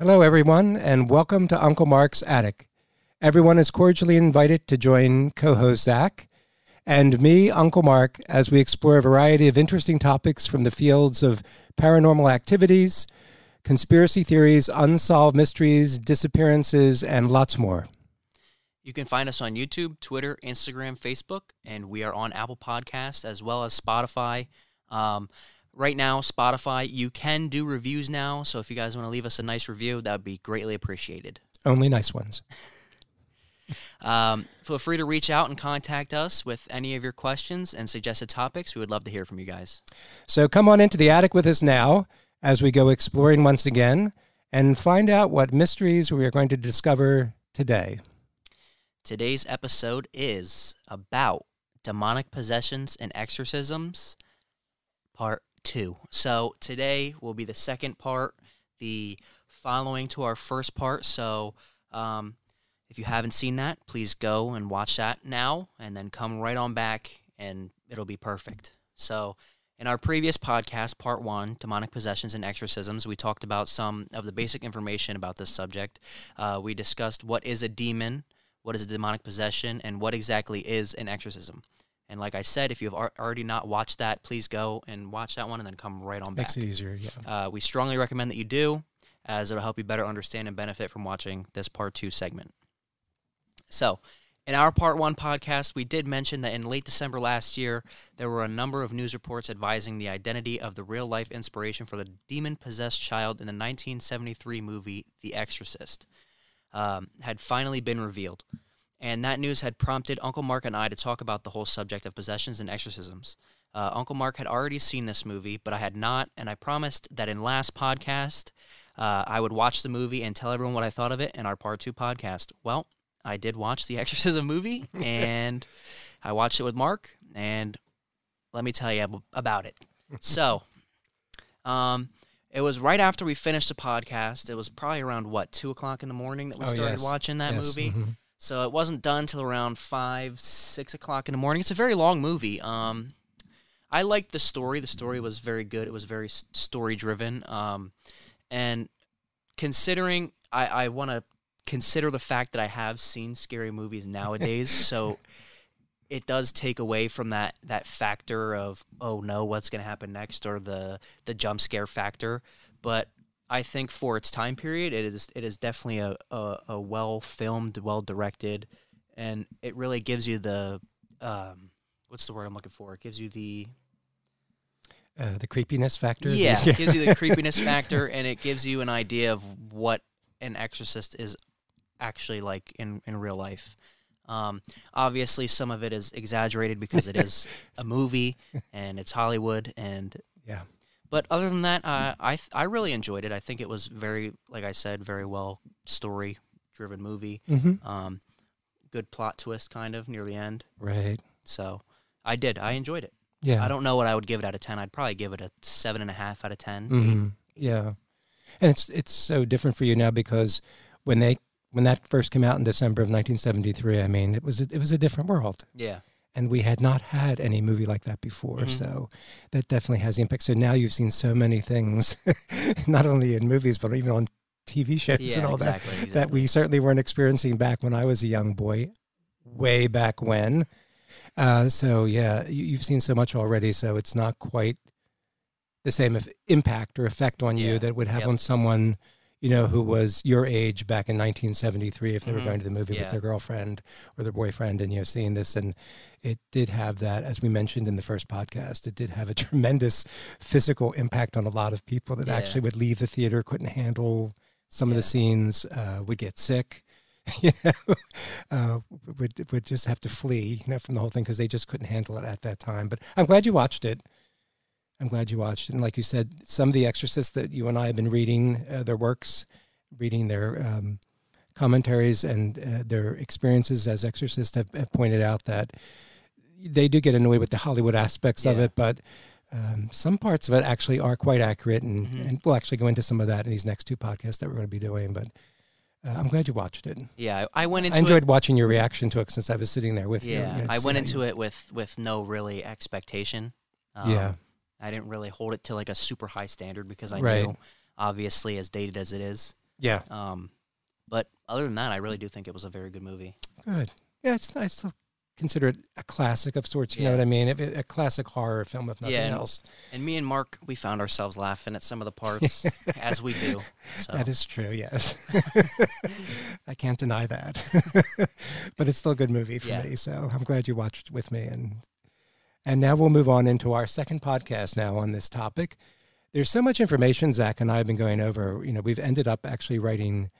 Hello, everyone, and welcome to Uncle Mark's Attic. Everyone is cordially invited to join co host Zach and me, Uncle Mark, as we explore a variety of interesting topics from the fields of paranormal activities, conspiracy theories, unsolved mysteries, disappearances, and lots more. You can find us on YouTube, Twitter, Instagram, Facebook, and we are on Apple Podcasts as well as Spotify. Um, right now, Spotify, you can do reviews now. So if you guys want to leave us a nice review, that would be greatly appreciated. Only nice ones. Um, feel free to reach out and contact us with any of your questions and suggested topics. We would love to hear from you guys. So come on into the attic with us now as we go exploring once again and find out what mysteries we are going to discover today. Today's episode is about demonic possessions and exorcisms, part two. So today will be the second part, the following to our first part. So, um, if you haven't seen that, please go and watch that now and then come right on back and it'll be perfect. So, in our previous podcast, part one, demonic possessions and exorcisms, we talked about some of the basic information about this subject. Uh, we discussed what is a demon, what is a demonic possession, and what exactly is an exorcism. And like I said, if you've already not watched that, please go and watch that one and then come right on back. Makes it easier, yeah. Uh, we strongly recommend that you do, as it'll help you better understand and benefit from watching this part two segment. So, in our part one podcast, we did mention that in late December last year, there were a number of news reports advising the identity of the real life inspiration for the demon possessed child in the 1973 movie The Exorcist um, had finally been revealed. And that news had prompted Uncle Mark and I to talk about the whole subject of possessions and exorcisms. Uh, Uncle Mark had already seen this movie, but I had not, and I promised that in last podcast, uh, I would watch the movie and tell everyone what I thought of it in our part two podcast. Well, I did watch the Exorcism movie, and I watched it with Mark, and let me tell you about it. So, um, it was right after we finished the podcast. It was probably around what two o'clock in the morning that we Oh, started yes. watching that Yes, movie. mhm. So it wasn't done till around five, six o'clock in the morning. It's a very long movie. Um, I liked the story. The story was very good. It was very story driven. Um, and considering I, I want to consider the fact that I have seen scary movies nowadays, so it does take away from that that factor of oh no, what's going to happen next, or the the jump scare factor. But I think for its time period, it is it is definitely a a, a well filmed, well directed, and it really gives you the um, what's the word I'm looking for? It gives you the Uh, the creepiness factor. yeah, it gives you the creepiness factor, and it gives you an idea of what an exorcist is actually like in in real life. Um, obviously, some of it is exaggerated because it is a movie and it's Hollywood, and Yeah. But other than that, uh, I th- I really enjoyed it. I think it was very, like I said, very well story driven movie. hmm Um, good plot twist, kind of near the end. Right. So I did. I enjoyed it. Yeah. I don't know what I would give it out of ten. I'd probably give it a seven and a half out of 10 hmm Yeah, and it's it's so different for you now because when they when that first came out in December of 1973, I mean, it was a, it was a different world, Yeah. And we had not had any movie like that before. Mhm. So that definitely has the impact. So now you've seen so many things, not only in movies but even on TV shows Yeah. and all that exactly. that we certainly weren't experiencing back when I was a young boy, way back when. Uh, so yeah, you, you've seen so much already, so it's not quite the same if impact or effect on you Yeah. that would have Yep. on someone, you know, who was your age back in 1973 if they were Mhm. going to the movie Yeah. with their girlfriend or their boyfriend and you know seeing this and it did have that as we mentioned in the first podcast it did have a tremendous physical impact on a lot of people that Yeah. actually would leave the theater couldn't handle some of the scenes uh, would get sick you know uh, would would just have to flee you know from the whole thing because they just couldn't handle it at that time but i'm glad you watched it i'm glad you watched it and like you said some of the exorcists that you and i have been reading uh, their works reading their um, commentaries and uh, their experiences as exorcists have, have pointed out that they do get annoyed with the hollywood aspects of it but um, some parts of it actually are quite accurate, and, Mhm. and we'll actually go into some of that in these next two podcasts that we're going to be doing. But uh, I'm glad you watched it. Yeah, I went into I enjoyed it. watking your reaction to it since I was sitting there with you. Yeah, you know, I went you- into it with with no really expectation. Um, Yeah. I didn't really hold it to like a super high standard because I Right. knew, obviously, as dated as it is, Yeah. Um, but other than that, I really do think it was a very good movie. Good. Yeah, it's nice to consider it a classic of sorts. You know what I mean? It, a classic horror film, if nothing Yeah, and- else. And me and Mark, we found ourselves laughing at some of the parts, as we do. So That is true. Yes, I can't deny that. but it's still a good movie for Yeah. me. So I'm glad you watched with me. And and now we'll move on into our second podcast now on this topic. There's so much information Zach and I have been going over. You know, we've ended up actually writing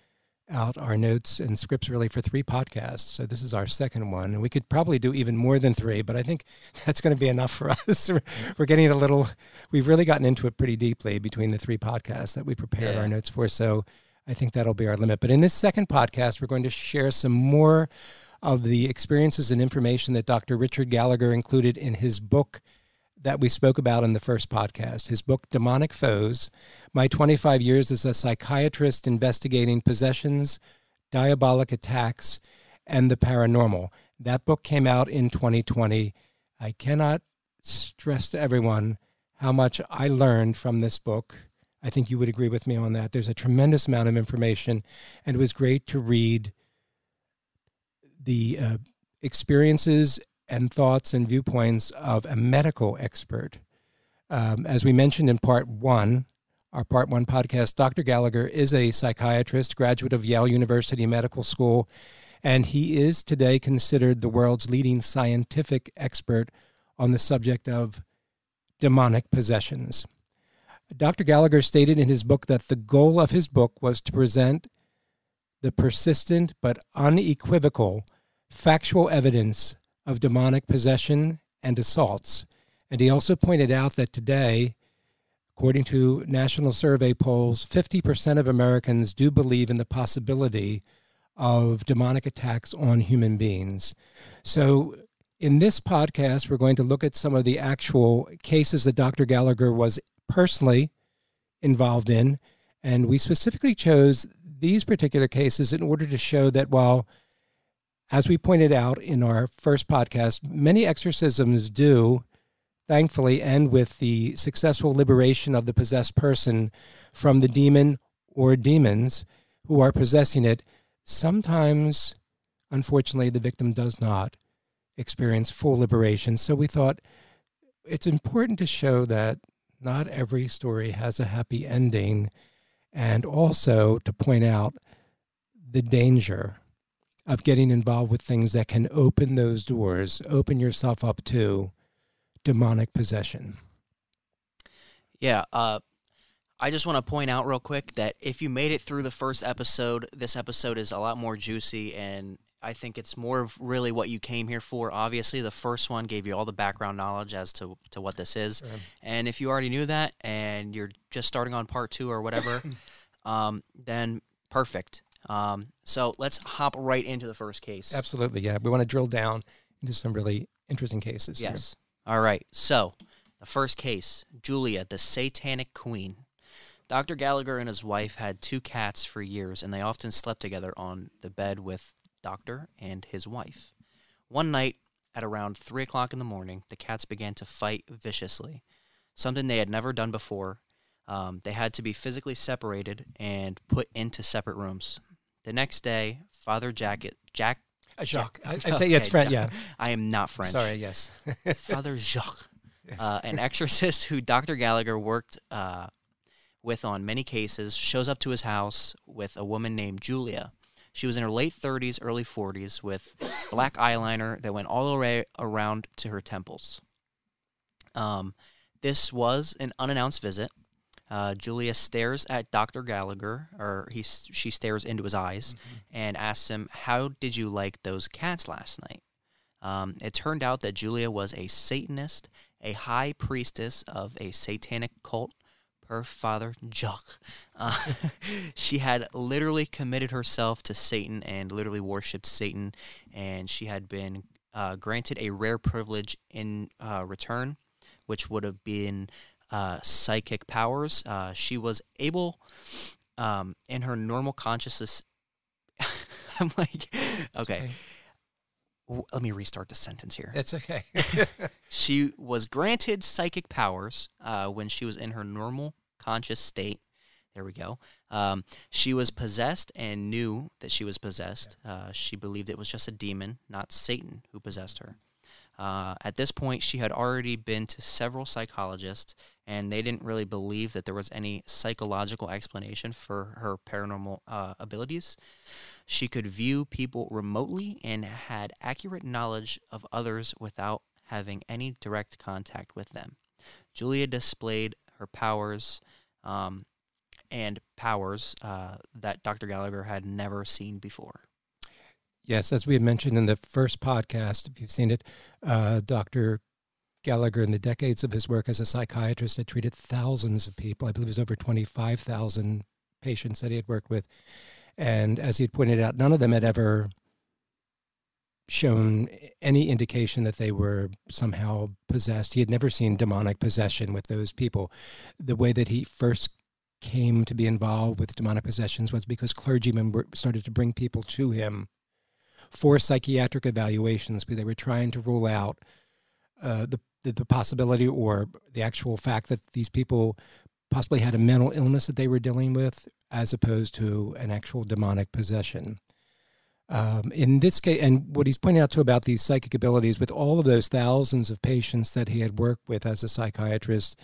out our notes and scripts really for three podcasts. So this is our second one, and we could probably do even more than three, but I think that's going to be enough for us. We're- getting a little. We've really gotten into it pretty deeply between the three podcasts that we prepared Yeah. our notes for. So I think that'll be our limit. But in this second podcast, we're going to share some more of the experiences and information that Dr. Richard Gallagher included in his book that we spoke about in the first podcast. His book, Demonic Foes My 25 Years as a Psychiatrist Investigating Possessions, Diabolic Attacks, and the Paranormal. That book came out in 2020. I cannot stress to everyone how much I learned from this book. I think you would agree with me on that. There's a tremendous amount of information, and it was great to read the uh, experiences and thoughts and viewpoints of a medical expert. Um, as we mentioned in part one, our part one podcast, Dr. Gallagher is a psychiatrist, graduate of Yale University Medical School, and he is today considered the world's leading scientific expert on the subject of demonic possessions. Dr. Gallagher stated in his book that the goal of his book was to present the persistent but unequivocal factual evidence of demonic possession and assaults. And he also pointed out that today, according to national survey polls, 50% of Americans do believe in the possibility of demonic attacks on human beings. So, in this podcast, we're going to look at some of the actual cases that Dr. Gallagher was personally involved in. And we specifically chose these particular cases in order to show that while as we pointed out in our first podcast, many exorcisms do, thankfully, end with the successful liberation of the possessed person from the demon or demons who are possessing it. Sometimes, unfortunately, the victim does not experience full liberation. So we thought it's important to show that not every story has a happy ending, and also to point out the danger of getting involved with things that can open those doors, open yourself up to demonic possession. Yeah, uh, I just want to point out real quick that if you made it through the first episode, this episode is a lot more juicy, and I think it's more of really what you came here for. Obviously, the first one gave you all the background knowledge as to to what this is, and if you already knew that and you're just starting on part two or whatever, um, then perfect. Um, so let's hop right into the first case. Absolutely, yeah. We want to drill down into some really interesting cases. here. Yes. All right. So, the first case Julia, the Satanic Queen. Dr. Gallagher and his wife had two cats for years, and they often slept together on the bed with Doctor and his wife. One night, at around 3 o'clock in the morning, the cats began to fight viciously, something they had never done before. Um, they had to be physically separated and put into separate rooms. The next day, Father Jacket, Jack, Uh, Jacques. I, I Okay, say yeah, it's French. Yeah. I am not French. Sorry. Yes. Father Jacques, Yes. uh, an exorcist who Dr. Gallagher worked uh, with on many cases, shows up to his house with a woman named Julia. She was in her late 30s, early 40s, with black eyeliner that went all the way around to her temples. Um, this was an unannounced visit. Uh, Julia stares at Dr. Gallagher, or he she stares into his eyes, and asks him, "How did you like those cats last night?" Um, it turned out that Julia was a Satanist, a high priestess of a satanic cult per Father Jacques. Uh, she had literally committed herself to Satan and literally worshipped Satan, and she had been uh, granted a rare privilege in uh, return, which would have been uh, psychic powers. Uh, she was able, um, in her normal consciousness, I'm like, okay. Let me restart the sentence here. It's okay. She was granted psychic powers uh, when she was in her normal conscious state. There we go. Um, she was possessed and knew that she was possessed. Uh, she believed it was just a demon, not Satan, who possessed her. Uh, at this point, she had already been to several psychologists, and they didn't really believe that there was any psychological explanation for her paranormal uh, abilities. She could view people remotely and had accurate knowledge of others without having any direct contact with them. Julia displayed her powers um, and powers uh, that Dr. Gallagher had never seen before. Yes, as we had mentioned in the first podcast, if you've seen it, uh, Dr. Gallagher, in the decades of his work as a psychiatrist, had treated thousands of people. I believe it was over 25,000 patients that he had worked with. And as he had pointed out, none of them had ever shown any indication that they were somehow possessed. He had never seen demonic possession with those people. The way that he first came to be involved with demonic possessions was because clergymen were, started to bring people to him for psychiatric evaluations because they were trying to rule out uh, the, the, the possibility or the actual fact that these people possibly had a mental illness that they were dealing with as opposed to an actual demonic possession. Um, in this case, and what he's pointing out too about these psychic abilities, with all of those thousands of patients that he had worked with as a psychiatrist,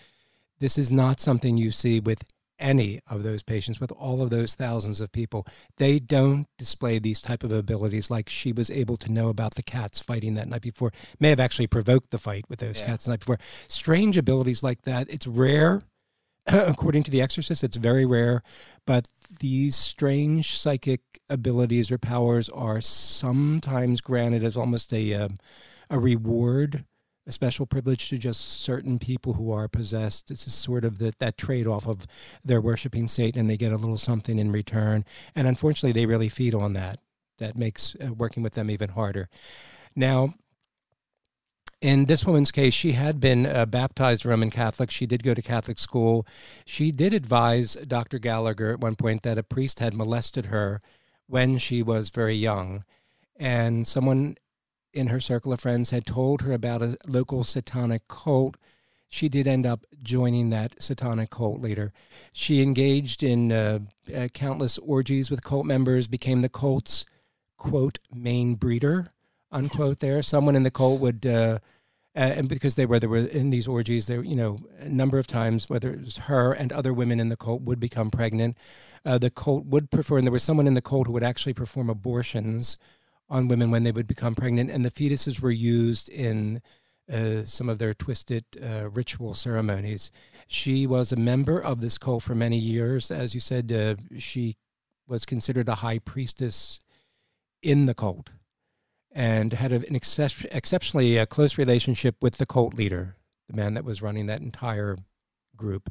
this is not something you see with any of those patients with all of those thousands of people. They don't display these type of abilities like she was able to know about the cats fighting that night before. May have actually provoked the fight with those yeah. cats the night before. Strange abilities like that. It's rare according to the exorcist it's very rare but these strange psychic abilities or powers are sometimes granted as almost a um, a reward a special privilege to just certain people who are possessed. This is sort of the, that trade off of they're worshiping Satan and they get a little something in return. And unfortunately, they really feed on that. That makes uh, working with them even harder. Now, in this woman's case, she had been uh, baptized Roman Catholic. She did go to Catholic school. She did advise Dr. Gallagher at one point that a priest had molested her when she was very young. And someone in her circle of friends had told her about a local satanic cult. She did end up joining that satanic cult later. She engaged in uh, uh, countless orgies with cult members, became the cult's quote main breeder unquote. There, someone in the cult would. And because they were there were in these orgies, there you know a number of times, whether it was her and other women in the cult would become pregnant. Uh, the cult would prefer, and there was someone in the cult who would actually perform abortions on women when they would become pregnant, and the fetuses were used in uh, some of their twisted uh, ritual ceremonies. She was a member of this cult for many years. As you said, uh, she was considered a high priestess in the cult and had an excep- exceptionally uh, close relationship with the cult leader, the man that was running that entire group.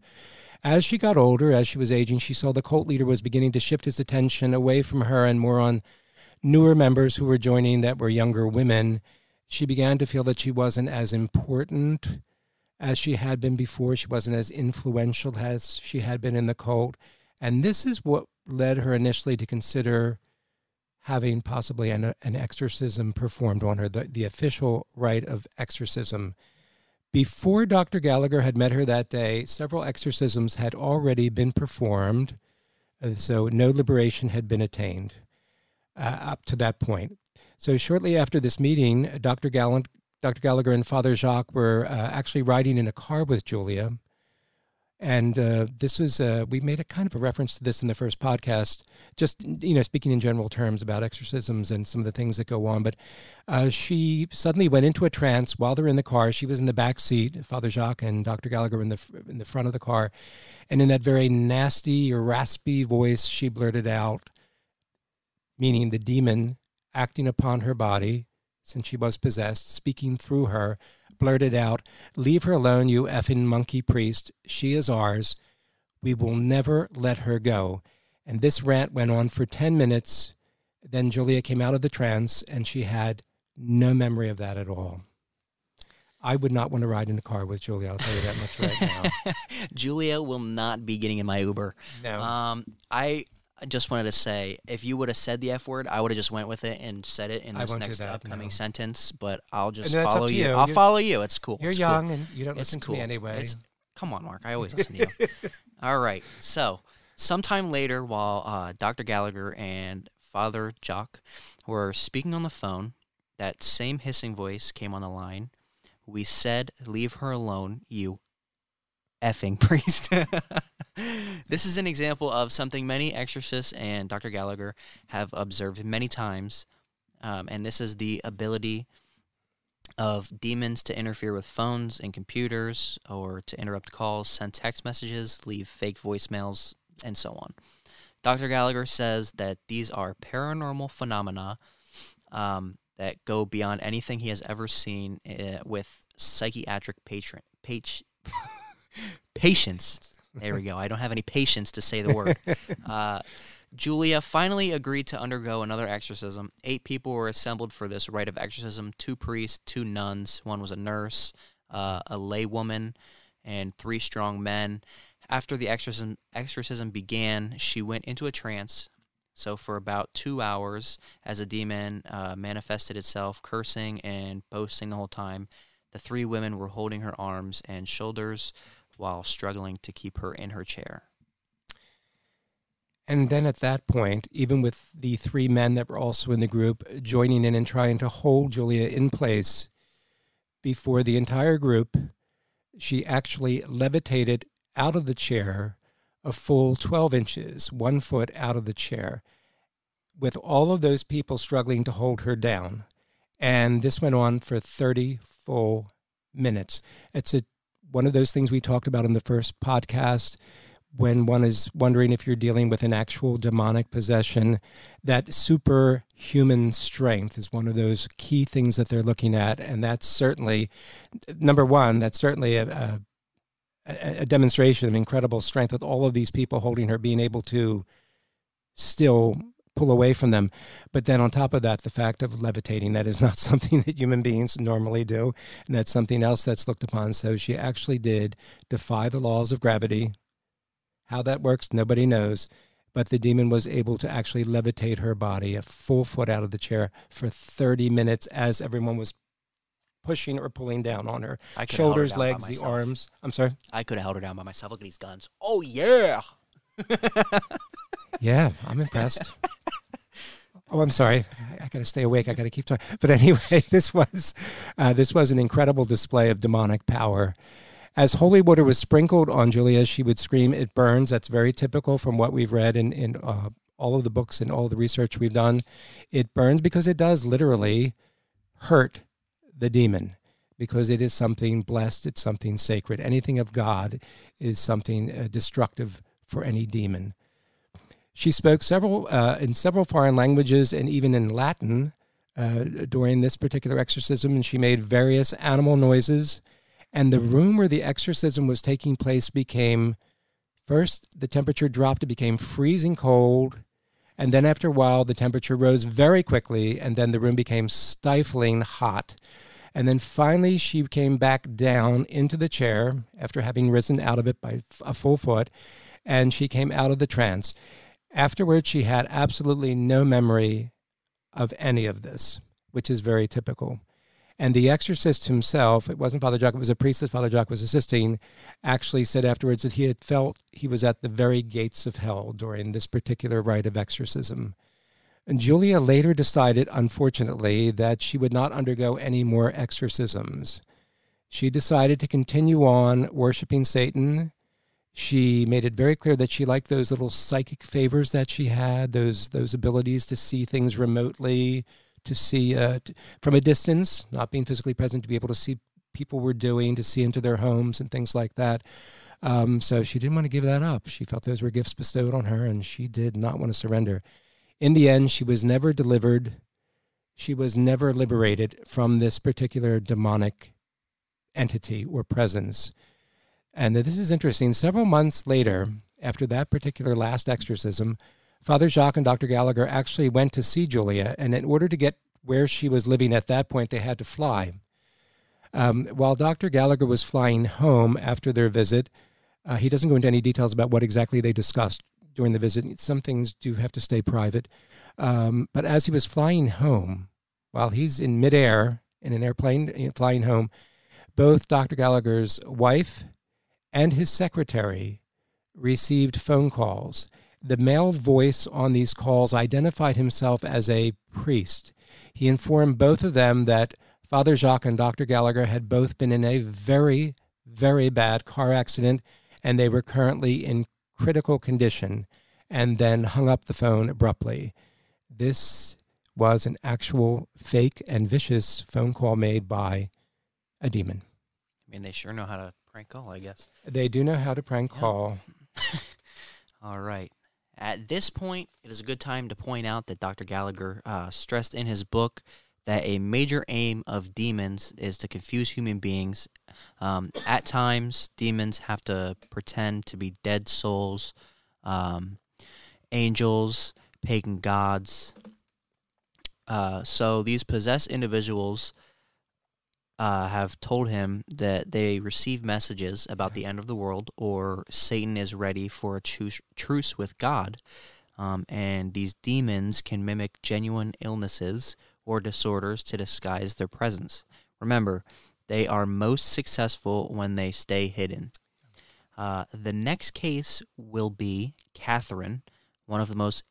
As she got older, as she was aging, she saw the cult leader was beginning to shift his attention away from her and more on newer members who were joining that were younger women, she began to feel that she wasn't as important as she had been before. She wasn't as influential as she had been in the cult. And this is what led her initially to consider having possibly an, an exorcism performed on her, the, the official rite of exorcism. Before Dr. Gallagher had met her that day, several exorcisms had already been performed, uh, so no liberation had been attained uh, up to that point. So shortly after this meeting, Dr. Gallant, Dr. Gallagher and Father Jacques were uh, actually riding in a car with Julia. And uh, this was, uh, we made a kind of a reference to this in the first podcast, just, you know, speaking in general terms about exorcisms and some of the things that go on. But uh, she suddenly went into a trance while they're in the car. She was in the back seat, Father Jacques and Dr. Gallagher in the, in the front of the car. And in that very nasty or raspy voice, she blurted out, meaning the demon acting upon her body, since she was possessed, speaking through her, blurted out, Leave her alone, you effing monkey priest. She is ours. We will never let her go. And this rant went on for 10 minutes. Then Julia came out of the trance and she had no memory of that at all. I would not want to ride in a car with Julia. I'll tell you that much right now. Julia will not be getting in my Uber. No. Um, I I just wanted to say, if you would have said the F word, I would have just went with it and said it in this next that, upcoming no. sentence. But I'll just follow you. you. I'll you're, follow you. It's cool. You're it's young cool. and you don't it's listen to me anyway. It's, come on, Mark. I always listen to you. All right. So sometime later, while uh, Dr. Gallagher and Father Jacques were speaking on the phone, that same hissing voice came on the line. We said, Leave her alone, you effing priest. this is an example of something many exorcists and Dr. Gallagher have observed many times. Um, and this is the ability of demons to interfere with phones and computers or to interrupt calls, send text messages, leave fake voicemails, and so on. Dr. Gallagher says that these are paranormal phenomena um, that go beyond anything he has ever seen uh, with psychiatric patron, page, patience. There we go. I don't have any patience to say the word. Uh, Julia finally agreed to undergo another exorcism. Eight people were assembled for this rite of exorcism two priests, two nuns, one was a nurse, uh, a lay woman, and three strong men. After the exorcism, exorcism began, she went into a trance. So, for about two hours, as a demon uh, manifested itself, cursing and boasting the whole time, the three women were holding her arms and shoulders while struggling to keep her in her chair. And then at that point, even with the three men that were also in the group joining in and trying to hold Julia in place before the entire group, she actually levitated out of the chair a full 12 inches, one foot out of the chair, with all of those people struggling to hold her down. And this went on for 30 full minutes. It's a, one of those things we talked about in the first podcast when one is wondering if you're dealing with an actual demonic possession, that superhuman strength is one of those key things that they're looking at. And that's certainly, number one, that's certainly a, a, a demonstration of incredible strength with all of these people holding her, being able to still pull away from them. But then on top of that, the fact of levitating, that is not something that human beings normally do. And that's something else that's looked upon. So she actually did defy the laws of gravity, how that works, nobody knows. But the demon was able to actually levitate her body a full foot out of the chair for 30 minutes as everyone was pushing or pulling down on her. Shoulders, legs, the arms. I'm sorry? I could have held her down by myself. Look at these guns. Oh, yeah. yeah, I'm impressed. Oh, I'm sorry. I, I got to stay awake. I got to keep talking. But anyway, this was uh, this was an incredible display of demonic power. As holy water was sprinkled on Julia, she would scream, It burns. That's very typical from what we've read in, in uh, all of the books and all the research we've done. It burns because it does literally hurt the demon because it is something blessed, it's something sacred. Anything of God is something uh, destructive for any demon. She spoke several uh, in several foreign languages and even in Latin uh, during this particular exorcism, and she made various animal noises and the room where the exorcism was taking place became first the temperature dropped, it became freezing cold. And then after a while, the temperature rose very quickly, and then the room became stifling hot. And then finally, she came back down into the chair after having risen out of it by a full foot, and she came out of the trance. Afterwards, she had absolutely no memory of any of this, which is very typical. And the exorcist himself, it wasn't Father Jacques, it was a priest that Father Jacques was assisting, actually said afterwards that he had felt he was at the very gates of hell during this particular rite of exorcism. And Julia later decided, unfortunately, that she would not undergo any more exorcisms. She decided to continue on worshiping Satan. She made it very clear that she liked those little psychic favors that she had, those those abilities to see things remotely, to see uh, t- from a distance, not being physically present, to be able to see people were doing, to see into their homes and things like that. Um, so she didn't want to give that up. She felt those were gifts bestowed on her, and she did not want to surrender. In the end, she was never delivered. She was never liberated from this particular demonic entity or presence. And this is interesting. Several months later, after that particular last exorcism, Father Jacques and Dr. Gallagher actually went to see Julia, and in order to get where she was living at that point, they had to fly. Um, while Dr. Gallagher was flying home after their visit, uh, he doesn't go into any details about what exactly they discussed during the visit. Some things do have to stay private. Um, but as he was flying home, while he's in midair in an airplane flying home, both Dr. Gallagher's wife and his secretary received phone calls. The male voice on these calls identified himself as a priest. He informed both of them that Father Jacques and Dr. Gallagher had both been in a very, very bad car accident and they were currently in critical condition, and then hung up the phone abruptly. This was an actual fake and vicious phone call made by a demon. I mean, they sure know how to prank call, I guess. They do know how to prank Yeah. call. All right. At this point, it is a good time to point out that Dr. Gallagher uh, stressed in his book that a major aim of demons is to confuse human beings. Um, at times, demons have to pretend to be dead souls, um, angels, pagan gods. Uh, so these possessed individuals uh, have told him that they receive messages about the end of the world or Satan is ready for a truce, truce with God. Um, and these demons can mimic genuine illnesses or disorders to disguise their presence. Remember, they are most successful when they stay hidden. Uh, the next case will be Catherine, one of the most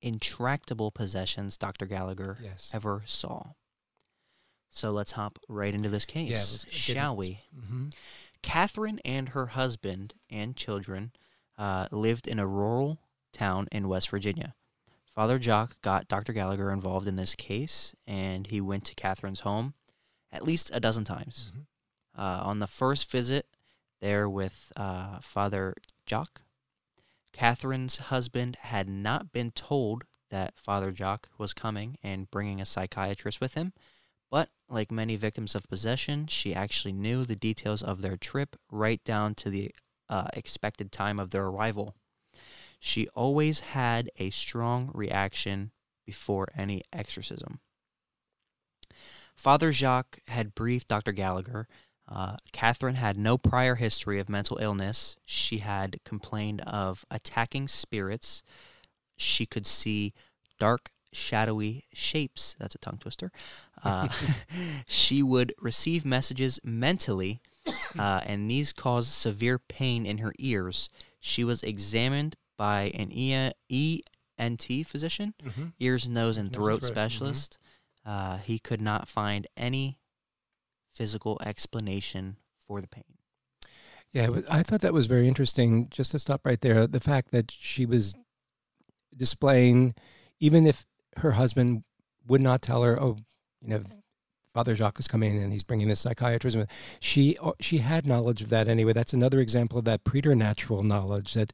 intractable possessions Dr. Gallagher Yes. ever saw. So let's hop right into this case, let's shall we? hmm Catherine and her husband and children uh, lived in a rural town in West Virginia. Father Jacques got Dr. Gallagher involved in this case, and he went to Catherine's home at least a dozen times. Mhm. Uh, on the first visit there with uh, Father Jacques, Catherine's husband had not been told that Father Jacques was coming and bringing a psychiatrist with him. But like many victims of possession, she actually knew the details of their trip right down to the uh, expected time of their arrival. She always had a strong reaction before any exorcism. Father Jacques had briefed Dr. Gallagher. Uh, Catherine had no prior history of mental illness. She had complained of attacking spirits. She could see dark, shadowy shapes. That's a tongue twister. Uh, she would receive messages mentally, uh, and these caused severe pain in her ears. She was examined by an E- ENT physician, hmm ears, nose, and Nose and throat throat, mhm. specialist. Uh, he could not find any physical explanation for the pain. Yeah, was- I thought that was very interesting. Just to stop right there, the fact that she was displaying, even if her husband would not tell her, "Oh, you know, Father Jacques is coming and he's bringing this psychiatrism," she uh, she had knowledge of that anyway. That's another example of that preternatural knowledge, that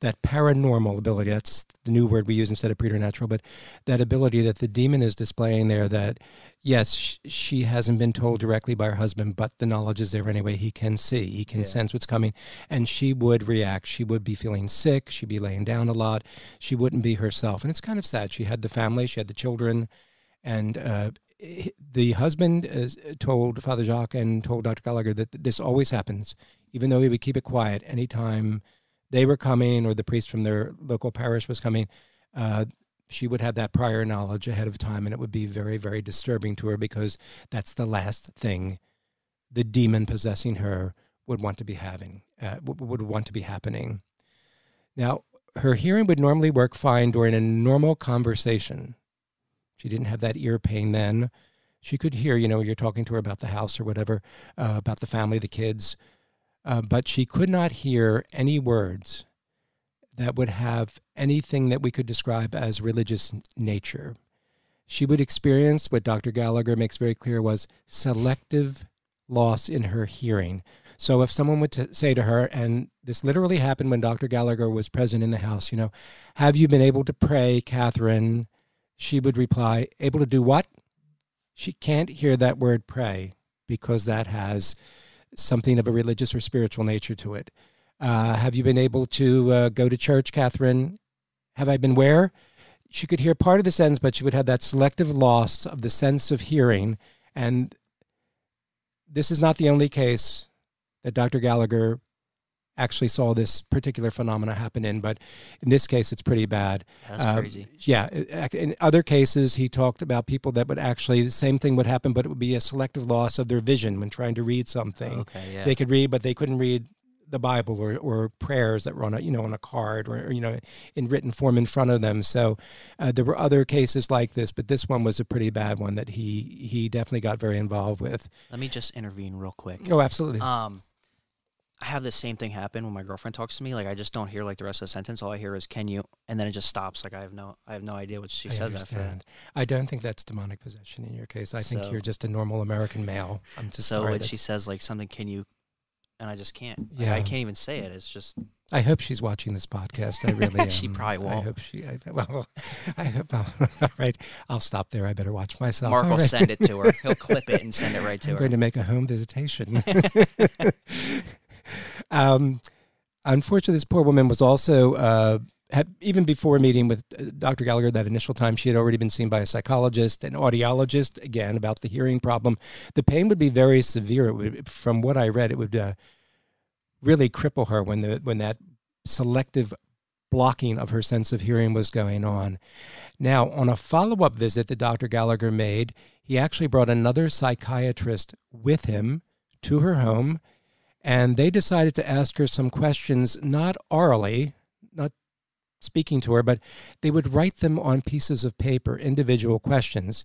that paranormal ability. That's the new word we use instead of preternatural, but that ability that the demon is displaying there. That yes, she hasn't been told directly by her husband, but the knowledge is there anyway. He can see, he can Yeah. sense what's coming, and she would react. She would be feeling sick. She'd be laying down a lot. She wouldn't be herself, and it's kind of sad. She had the family, she had the children, and uh, the husband is, told Father Jacques and told Dr. Gallagher that this always happens, even though he would keep it quiet. Anytime they were coming or the priest from their local parish was coming, uh, she would have that prior knowledge ahead of time, and it would be very, very disturbing to her because that's the last thing the demon possessing her would want to be having, uh, would want to be happening. Now, her hearing would normally work fine during a normal conversation. She didn't have that ear pain then. She could hear, you know, you're talking to her about the house or whatever, uh, about the family, the kids, uh, but she could not hear any words that would have anything that we could describe as religious nature. She would experience what Dr. Gallagher makes very clear was selective loss in her hearing. So if someone would t- say to her, and this literally happened when Dr. Gallagher was present in the house, you know, have you been able to pray, Catherine? She would reply, able to do what? She can't hear that word pray because that has something of a religious or spiritual nature to it. Uh, have you been able to uh, go to church, Catherine? Have I been where? She could hear part of the sentence, but she would have that selective loss of the sense of hearing. And this is not the only case that Dr. Gallagher actually saw this particular phenomena happen in, but in this case, it's pretty bad. That's Um, crazy. Yeah. In other cases, he talked about people that would actually, the same thing would happen, but it would be a selective loss of their vision when trying to read something. Okay, yeah. They could read, but they couldn't read the Bible or, or prayers that were on a you know on a card or, or you know in written form in front of them. So uh, there were other cases like this, but this one was a pretty bad one that he he definitely got very involved with. Let me just intervene real quick. Oh, absolutely. Um, I have the same thing happen when my girlfriend talks to me. Like I just don't hear like the rest of the sentence. All I hear is "Can you?" and then it just stops. Like I have no, I have no idea what she I says after that. understand. I don't think that's demonic possession in your case. I think you're just a normal American male. I'm just So sorry. when she says like something, "Can you?" and I just can't. Like, Yeah. I can't even say it. It's just I hope she's watching this podcast. I really am. She probably won't. I hope she. I, well, I hope. all right, I'll stop there. I better watch myself. Mark All will right. send it to her. He'll clip it and send it right to I'm her. going to make a home visitation. Um, unfortunately, this poor woman was also, uh, had, even before meeting with uh, Dr. Gallagher that initial time, she had already been seen by a psychologist, an audiologist, again, about the hearing problem. The pain would be very severe. Would, from what I read, it would uh, really cripple her when, the, when that selective blocking of her sense of hearing was going on. Now, on a follow up visit that Dr. Gallagher made, he actually brought another psychiatrist with him to her home, and they decided to ask her some questions, not orally, not speaking to her, but they would write them on pieces of paper, individual questions.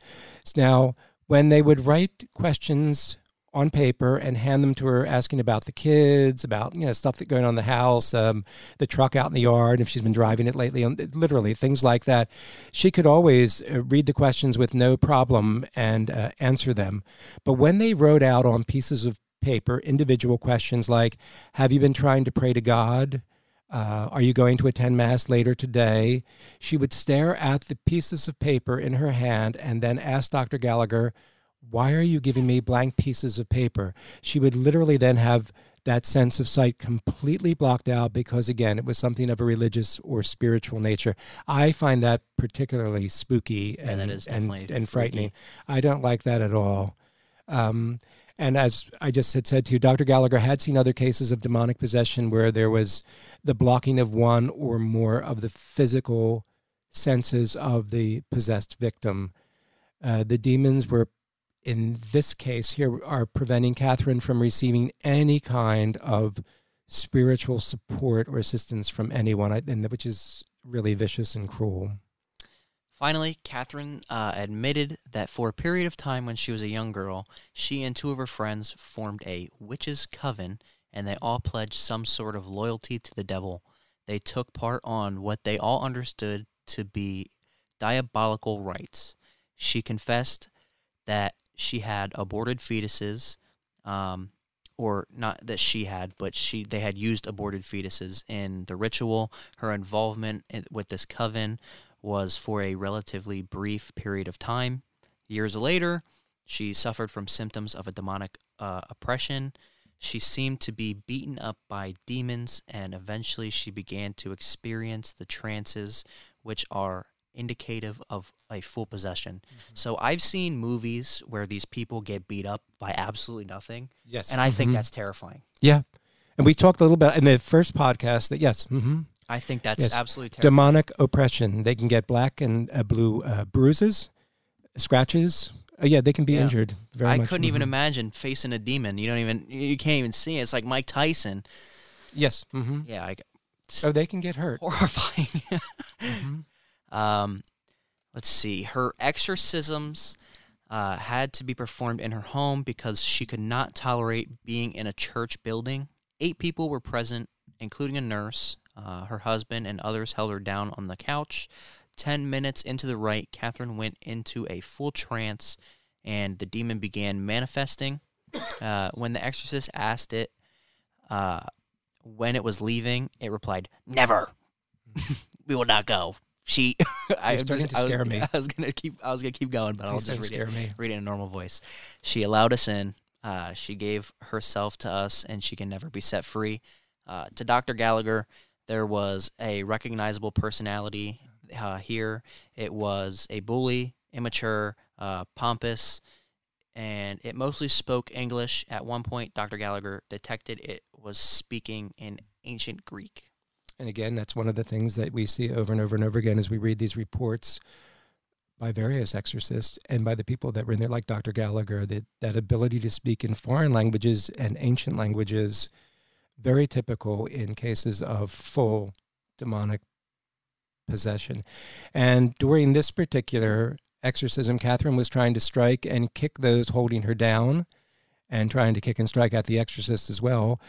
Now, when they would write questions on paper and hand them to her, asking about the kids, about you know stuff that going on in the house, um, the truck out in the yard, if she's been driving it lately, um, literally things like that. She could always uh, read the questions with no problem and uh, answer them. But when they wrote out on pieces of paper individual questions like, "Have you been trying to pray to God?" Uh, are you going to attend Mass later today? She would stare at the pieces of paper in her hand and then ask Dr. Gallagher, Why are you giving me blank pieces of paper? She would literally then have that sense of sight completely blocked out because, again, it was something of a religious or spiritual nature. I find that particularly spooky Yeah, and, that is and, and frightening. freaky. I don't like that at all. Um, and as I just had said to you, Dr. Gallagher had seen other cases of demonic possession where there was the blocking of one or more of the physical senses of the possessed victim. Uh, the demons were, in this case here, are preventing Catherine from receiving any kind of spiritual support or assistance from anyone, which is really vicious and cruel. Finally, Catherine uh, admitted that for a period of time when she was a young girl, she and two of her friends formed a witches' coven and they all pledged some sort of loyalty to the devil. They took part on what they all understood to be diabolical rites. She confessed that she had aborted fetuses, um, or not that she had, but she they had used aborted fetuses in the ritual. Her involvement in, with this coven was for a relatively brief period of time. Years later, she suffered from symptoms of a demonic uh, oppression. She seemed to be beaten up by demons, and eventually she began to experience the trances, which are indicative of a full possession. So I've seen movies where these people get beat up by absolutely nothing, Yes. and I think Mhm. that's terrifying. Yeah. And we talked a little bit in the first podcast that, yes, hmm I think that's Yes. absolutely terrifying. demonic oppression. They can get black and uh, blue uh, bruises, scratches. Uh, yeah, they can be Yeah. injured. Very much. I much. couldn't even Mhm. imagine facing a demon. You don't even you can't even see it. It's like Mike Tyson. Yes. hmm Yeah, I, So they can get hurt. horrifying. Mhm. Um, let's see. Her exorcisms uh, had to be performed in her home because she could not tolerate being in a church building. Eight people were present, including a nurse. Uh, her husband and others held her down on the couch. Ten minutes into the rite, Catherine went into a full trance, and the demon began manifesting. Uh, when the exorcist asked it uh, when it was leaving, it replied, "Never." we will not go. She, I, starting to I was- scare me. I was gonna keep, I was gonna keep going, but I'll just read it, me. read it in a normal voice. She allowed us in. Uh, she gave herself to us, and she can never be set free. Uh, to Dr. Gallagher, there was a recognizable personality uh, here. It was a bully, immature, uh, pompous, and it mostly spoke English. At one point, Dr. Gallagher detected it was speaking in ancient Greek. And again, that's one of the things that we see over and over and over again as we read these reports by various exorcists and by the people that were in there, like Dr. Gallagher, that, that ability to speak in foreign languages and ancient languages very typical in cases of full demonic possession. And during this particular exorcism, Catherine was trying to strike and kick those holding her down and trying to kick and strike at the exorcist as well.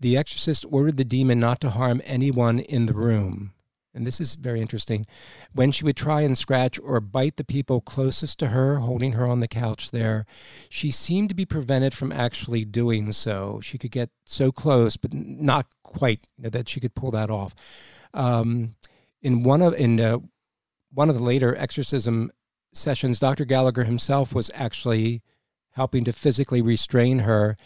The exorcist ordered the demon not to harm anyone in the room. And this is very interesting. When she would try and scratch or bite the people closest to her, holding her on the couch there, she seemed to be prevented from actually doing so. She could get so close, but not quite you know, that she could pull that off. Um, in one of in uh, one of the later exorcism sessions, Dr. Gallagher himself was actually helping to physically restrain her.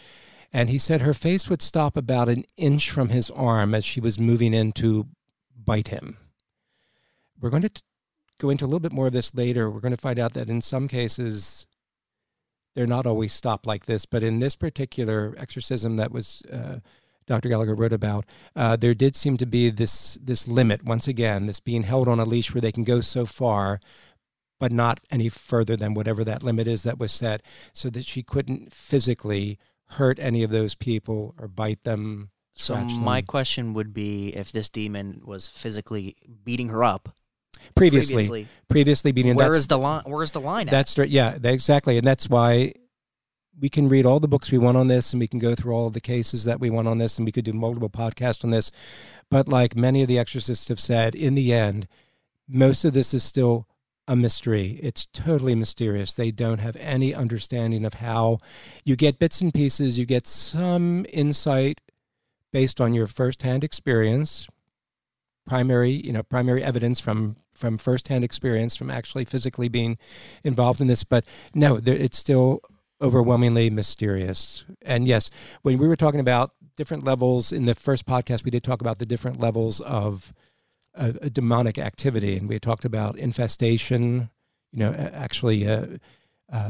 And he said her face would stop about an inch from his arm as she was moving in to bite him. We're going to t- go into a little bit more of this later. We're going to find out that in some cases, they're not always stopped like this. But in this particular exorcism that was uh, Dr. Gallagher wrote about, uh, there did seem to be this this limit once again, this being held on a leash where they can go so far, but not any further than whatever that limit is that was set, so that she couldn't physically hurt any of those people or bite them. So my them. question would be if this demon was physically beating her up previously, previously, previously being where is the line? Where is the line? At? that's right. Yeah, exactly, and that's why we can read all the books we want on this, and we can go through all of the cases that we want on this, and we could do multiple podcasts on this. But like many of the exorcists have said, in the end, most of this is still a mystery. It's totally mysterious. They don't have any understanding of how you get bits and pieces. You get some insight based on your firsthand experience, primary, you know, primary evidence from from firsthand experience, from actually physically being involved in this. But no, there, it's still overwhelmingly mysterious. And yes, when we were talking about different levels in the first podcast, we did talk about the different levels of demonic activity, and we talked about infestation. You know, actually,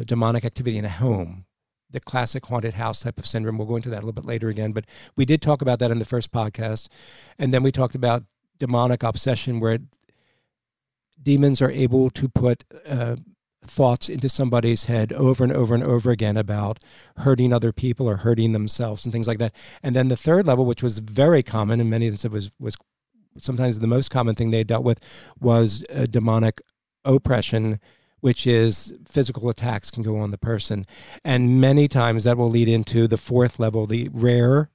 demonic activity in a home, the classic haunted house type of syndrome. We'll go into that a little bit later again, but we did talk about that in the first podcast, and then we talked about demonic obsession, where demons are able to put uh, thoughts into somebody's head over and over and over again about hurting other people or hurting themselves and things like that. And then the third level, which was very common, and many of them said was was sometimes the most common thing they dealt with, was uh, demonic oppression, which is physical attacks can go on the person, and many times that will lead into the fourth level, the rare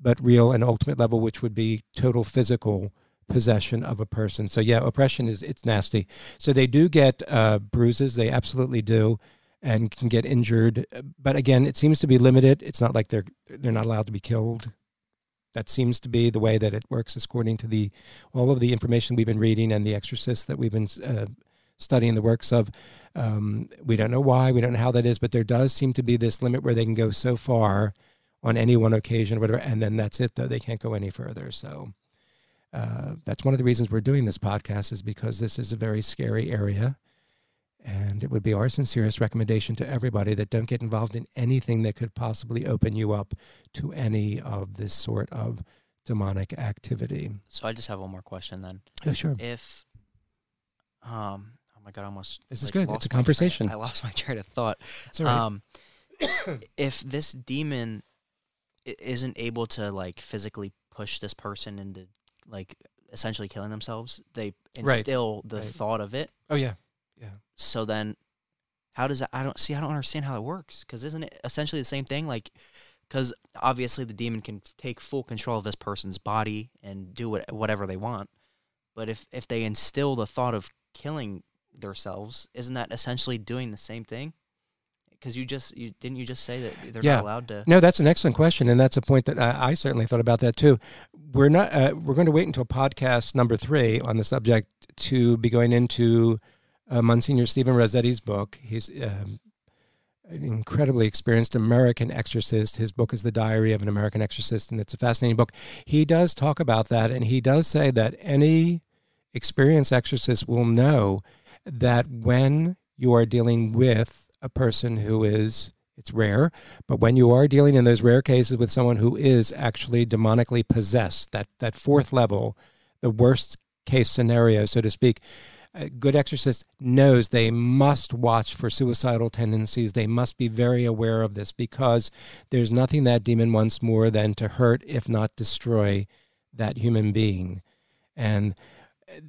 but real and ultimate level, which would be total physical possession of a person. So yeah, oppression is it's nasty. So they do get uh, bruises. They absolutely do, and can get injured. But again, it seems to be limited. It's not like they're they're not allowed to be killed. That seems to be the way that it works, according to the all of the information we've been reading and the exorcists that we've been uh, studying the works of. Um, we don't know why, we don't know how that is, but there does seem to be this limit where they can go so far on any one occasion, or whatever, and then that's it. Though they can't go any further. So uh, that's one of the reasons we're doing this podcast is because this is a very scary area. And it would be our sincerest recommendation to everybody that don't get involved in anything that could possibly open you up to any of this sort of demonic activity. so I just have one more question then. Oh, sure. If, um, oh my god, I almost This is like, good. It's a my train- conversation. I lost my train of thought. Right. Um, if this demon isn't able to like physically push this person into like essentially killing themselves, they Right. instill the Right. thought of it. oh, yeah, yeah. So then, how does that? I don't see. I don't understand how it works. Because isn't it essentially the same thing? Like, because obviously the demon can take full control of this person's body and do what, whatever they want. But if if they instill the thought of killing themselves, isn't that essentially doing the same thing? Because you just you didn't you just say that they're Yeah. not allowed to. No, that's an excellent question, and that's a point that I, I certainly thought about that too. We're not. Uh, we're going to wait until podcast number three on the subject to be going into uh, Monsignor Stephen Rossetti's book. He's um, an incredibly experienced American exorcist. His book is The Diary of an American Exorcist, and it's a fascinating book. He does talk about that, and he does say that any experienced exorcist will know that when you are dealing with a person who is it's rare, but when you are dealing in those rare cases with someone who is actually demonically possessed, that that fourth level, the worst case scenario, so to speak, a good exorcist knows they must watch for suicidal tendencies. They must be very aware of this because there's nothing that demon wants more than to hurt, if not destroy, that human being. And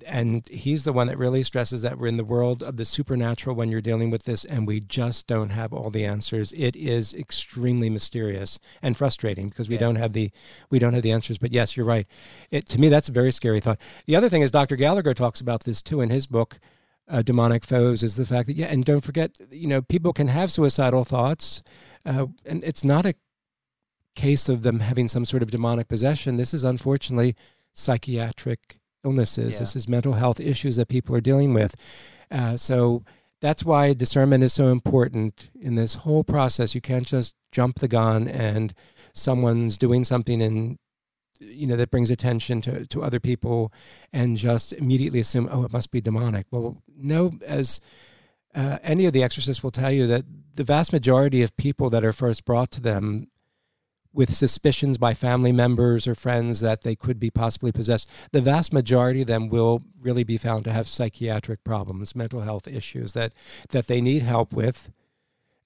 and he's the one that really stresses that we're in the world of the supernatural when you're dealing with this and we just don't have all the answers. It is extremely mysterious and frustrating because we yeah. don't have the we don't have the answers. But yes you're right. It to me that's a very scary thought. The other thing is dr gallagher talks about this too in his book uh, demonic foes is the fact that yeah and don't forget you know people can have suicidal thoughts uh, and it's not a case of them having some sort of demonic possession. This is unfortunately psychiatric illnesses. Yeah. This is mental health issues that people are dealing with. Uh, so that's why discernment is so important in this whole process. You can't just jump the gun and someone's doing something and you know that brings attention to, to other people and just immediately assume oh it must be demonic well no as uh, any of the exorcists will tell you that the vast majority of people that are first brought to them with suspicions by family members or friends that they could be possibly possessed, the vast majority of them will really be found to have psychiatric problems, mental health issues that, that they need help with.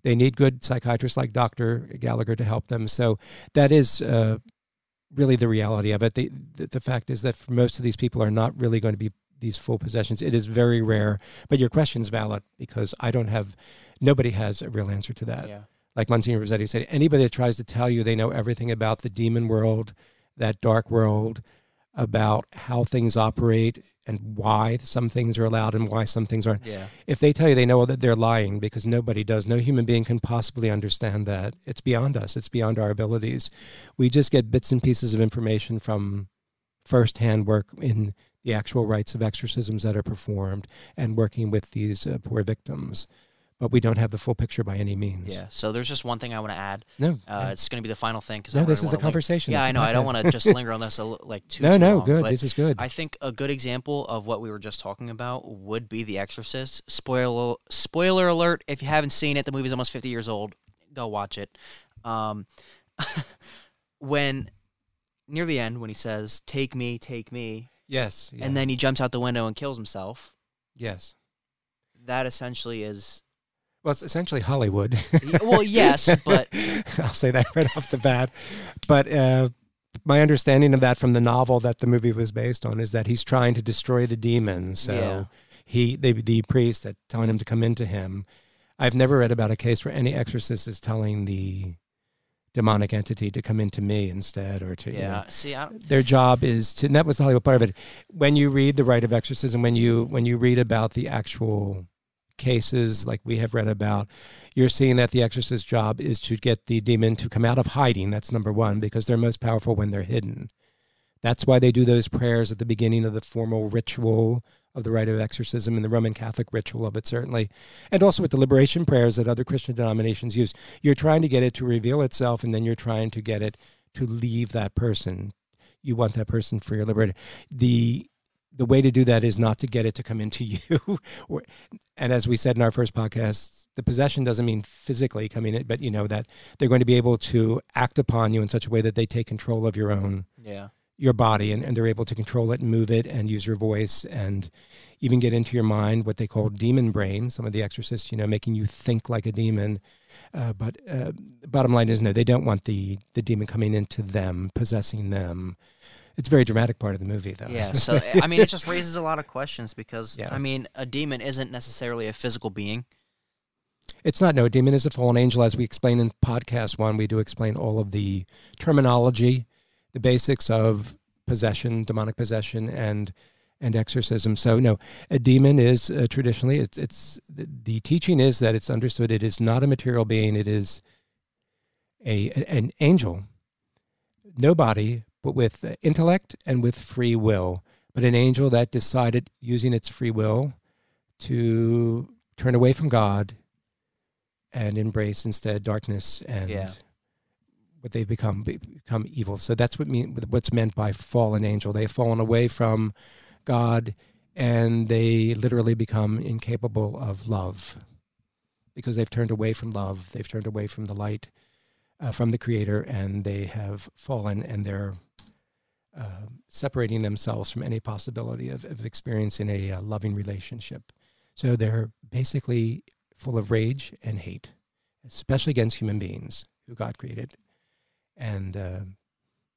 They need good psychiatrists like Dr. Gallagher to help them. So that is uh, really the reality of it. The, the fact is that for most of these people are not really going to be these full possessions. It is very rare. But your question is valid because I don't have, nobody has a real answer to that. Yeah like Monsignor Rossetti said, anybody that tries to tell you they know everything about the demon world, that dark world, about how things operate and why some things are allowed and why some things aren't. Yeah. If they tell you they know that they're lying because nobody does, no human being can possibly understand that. It's beyond us. It's beyond our abilities. We just get bits and pieces of information from firsthand work in the actual rites of exorcisms that are performed and working with these uh, poor victims but we don't have the full picture by any means. Yeah. So there's just one thing I want to add. No, uh, it's going to be the final thing because no, this is a conversation. Yeah, I know. I don't want to just linger on this a, like too. No, too no, long, good. This is good. I think a good example of what we were just talking about would be The Exorcist. Spoiler spoiler alert! If you haven't seen it, the movie's almost 50 years old. Go watch it. Um, when near the end, when he says "Take me, take me," yes, yeah. and then he jumps out the window and kills himself. Yes, that essentially is well, it's essentially Hollywood. well, yes, but I'll say that right off the bat. But uh, my understanding of that from the novel that the movie was based on is that he's trying to destroy the demons. So yeah. he, they, the priest that telling him to come into him. I've never read about a case where any exorcist is telling the demonic entity to come into me instead or to yeah you know, see I their job is to and that was the Hollywood part of it when you read the rite of exorcism when you when you read about the actual cases like we have read about, you're seeing that the exorcist's job is to get the demon to come out of hiding. That's number one, because they're most powerful when they're hidden. That's why they do those prayers at the beginning of the formal ritual of the rite of exorcism and the Roman Catholic ritual of it, certainly. And also with the liberation prayers that other Christian denominations use. You're trying to get it to reveal itself, and then you're trying to get it to leave that person. You want that person for your liberty. The the way to do that is not to get it to come into you. and as we said in our first podcast, the possession doesn't mean physically coming in, but you know that they're going to be able to act upon you in such a way that they take control of your own yeah. your body and, and they're able to control it and move it and use your voice and even get into your mind what they call demon brain some of the exorcists you know making you think like a demon. Uh, but uh, bottom line is no they don't want the the demon coming into them possessing them it's a very dramatic part of the movie, though. Yeah. So I mean, it just raises a lot of questions because yeah. I mean, a demon isn't necessarily a physical being. It's not. No, a demon is a fallen angel, as we explain in podcast one. We do explain all of the terminology, the basics of possession, demonic possession, and and exorcism. So no, a demon is uh, traditionally it's it's the, the, teaching is that it's understood it is not a material being. It is a an angel. Nobody but with intellect and with free will. But an angel that decided, using its free will, to turn away from God and embrace instead darkness and yeah. what they've become become evil. So that's what mean what's meant by fallen angel. They've fallen away from God and they literally become incapable of love because they've turned away from love. They've turned away from the light uh, from the Creator, and they have fallen, and they're uh, separating themselves from any possibility of, of experiencing a uh, loving relationship. So they're basically full of rage and hate, especially against human beings who God created. And uh,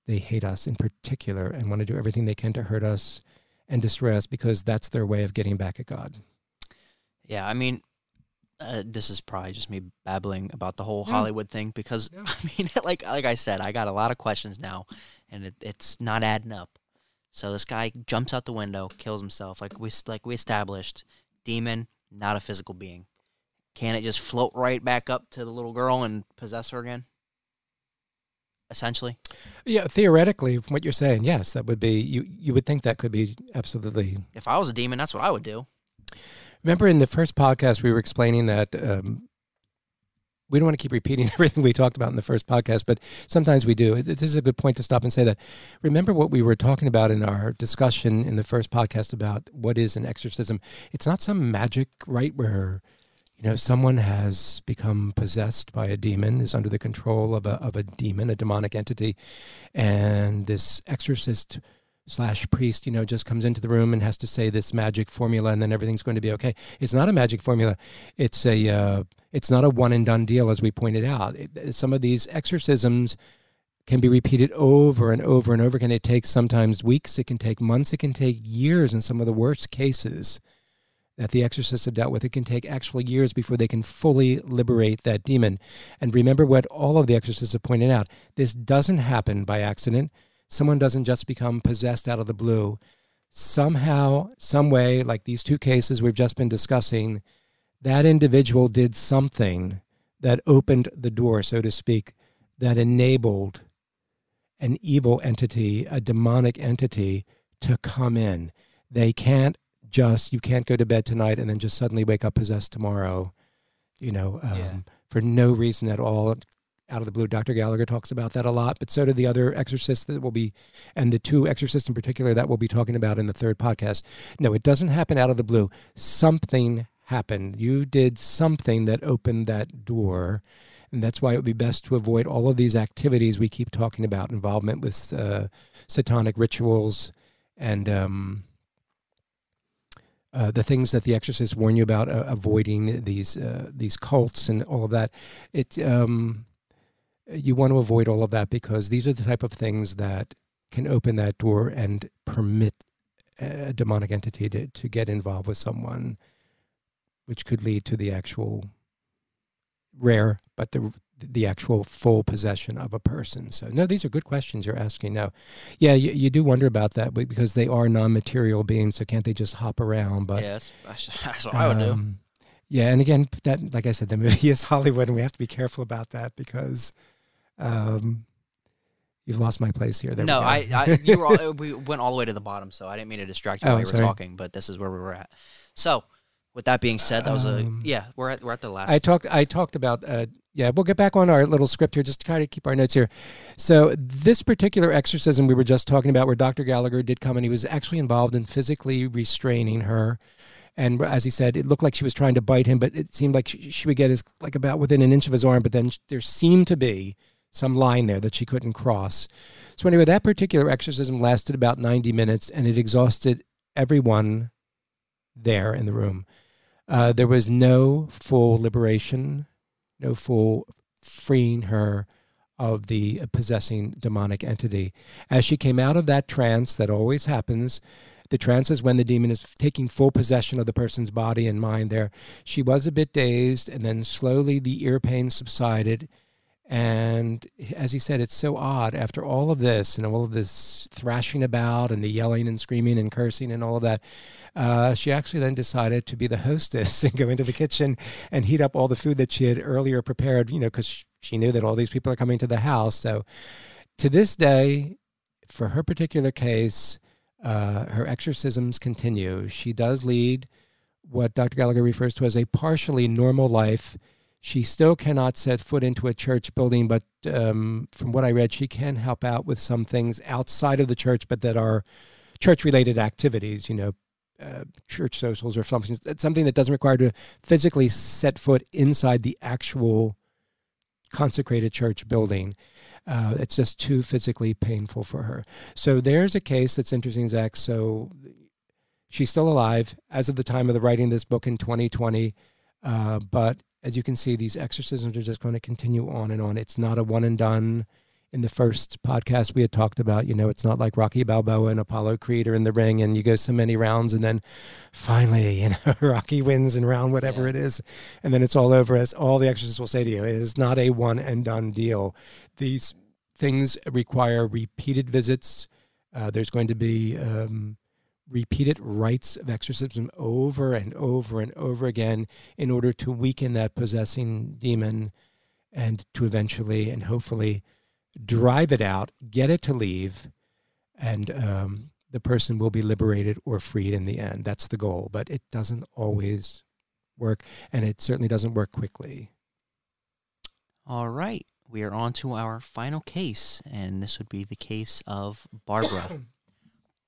they hate us in particular and want to do everything they can to hurt us and destroy us because that's their way of getting back at God. Yeah, I mean, uh, this is probably just me babbling about the whole Hollywood thing because I mean, like like I said, I got a lot of questions now, and it, it's not adding up. So this guy jumps out the window, kills himself. Like we like we established, demon, not a physical being. Can it just float right back up to the little girl and possess her again? Essentially. Yeah, theoretically, from what you're saying, yes, that would be. You you would think that could be absolutely. If I was a demon, that's what I would do. Remember in the first podcast, we were explaining that um, we don't want to keep repeating everything we talked about in the first podcast, but sometimes we do. This is a good point to stop and say that. Remember what we were talking about in our discussion in the first podcast about what is an exorcism? It's not some magic, right, where you know someone has become possessed by a demon, is under the control of a of a demon, a demonic entity, and this exorcist slash priest, you know, just comes into the room and has to say this magic formula, and then everything's going to be okay. It's not a magic formula. It's a uh, it's not a one and done deal, as we pointed out. It, some of these exorcisms can be repeated over and over and over again. It takes sometimes weeks. It can take months. It can take years. In some of the worst cases that the exorcists have dealt with, it can take actual years before they can fully liberate that demon. And remember what all of the exorcists have pointed out: this doesn't happen by accident someone doesn't just become possessed out of the blue. Somehow, some way, like these two cases we've just been discussing, that individual did something that opened the door, so to speak, that enabled an evil entity, a demonic entity, to come in. They can't just, you can't go to bed tonight and then just suddenly wake up possessed tomorrow, you know, um, yeah. for no reason at all out of the blue. Dr. Gallagher talks about that a lot, but so do the other exorcists that will be, and the two exorcists in particular that we'll be talking about in the third podcast. No, it doesn't happen out of the blue. Something happened. You did something that opened that door. And that's why it would be best to avoid all of these activities we keep talking about involvement with uh, satanic rituals and um, uh, the things that the exorcists warn you about, uh, avoiding these uh, these cults and all of that. It um, you want to avoid all of that because these are the type of things that can open that door and permit a demonic entity to, to get involved with someone, which could lead to the actual rare, but the the actual full possession of a person. So no, these are good questions you're asking. Now, yeah, you, you do wonder about that because they are non-material beings. So can't they just hop around? But yeah, that's, that's what um, I would do. Um, yeah, and again, that like I said, the movie is Hollywood, and we have to be careful about that because um, you've lost my place here. There no, I, I, you were all, we went all the way to the bottom, so I didn't mean to distract you oh, while you were talking, but this is where we were at. So, with that being said, that was a um, yeah. We're at we're at the last. I talked I talked about uh, yeah. We'll get back on our little script here just to kind of keep our notes here. So this particular exorcism we were just talking about, where Dr. Gallagher did come and he was actually involved in physically restraining her. And as he said, it looked like she was trying to bite him, but it seemed like she, she would get his, like about within an inch of his arm. But then there seemed to be some line there that she couldn't cross. So anyway, that particular exorcism lasted about 90 minutes and it exhausted everyone there in the room. Uh, there was no full liberation, no full freeing her of the possessing demonic entity. As she came out of that trance, that always happens, the trance is when the demon is taking full possession of the person's body and mind there. She was a bit dazed, and then slowly the ear pain subsided, and as he said, it's so odd after all of this and all of this thrashing about and the yelling and screaming and cursing and all of that. Uh, she actually then decided to be the hostess and go into the kitchen and heat up all the food that she had earlier prepared, you know, because she knew that all these people are coming to the house. So to this day, for her particular case, uh, her exorcisms continue. She does lead what Dr. Gallagher refers to as a partially normal life she still cannot set foot into a church building, but um, from what I read, she can help out with some things outside of the church, but that are church related activities, you know, uh, church socials or something, something that doesn't require to physically set foot inside the actual consecrated church building. Uh, it's just too physically painful for her. So there's a case that's interesting, Zach. So she's still alive as of the time of the writing of this book in 2020. Uh, but as you can see, these exorcisms are just going to continue on and on. It's not a one and done in the first podcast we had talked about, you know, it's not like Rocky Balboa and Apollo Creed are in the ring and you go so many rounds and then finally, you know, Rocky wins in round whatever yeah. it is. And then it's all over as all the exorcists will say to you. It is not a one and done deal. These things require repeated visits. Uh, there's going to be um, repeated rites of exorcism over and over and over again in order to weaken that possessing demon and to eventually and hopefully drive it out, get it to leave, and um, the person will be liberated or freed in the end. That's the goal, but it doesn't always work, and it certainly doesn't work quickly. All right, we are on to our final case, and this would be the case of Barbara.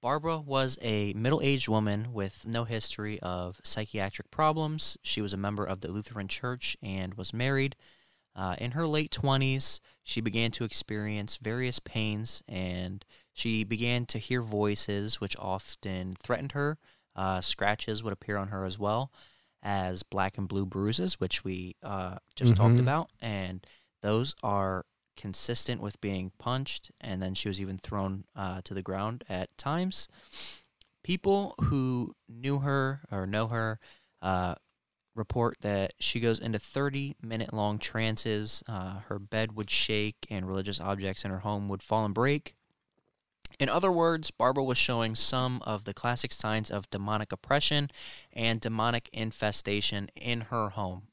Barbara was a middle aged woman with no history of psychiatric problems. She was a member of the Lutheran Church and was married. Uh, in her late 20s, she began to experience various pains and she began to hear voices which often threatened her. Uh, scratches would appear on her as well as black and blue bruises, which we uh, just mm-hmm. talked about. And those are consistent with being punched. And then she was even thrown uh, to the ground at times. People who knew her or know her uh, report that she goes into 30 minute long trances. Uh, her bed would shake, and religious objects in her home would fall and break. In other words, Barbara was showing some of the classic signs of demonic oppression and demonic infestation in her home.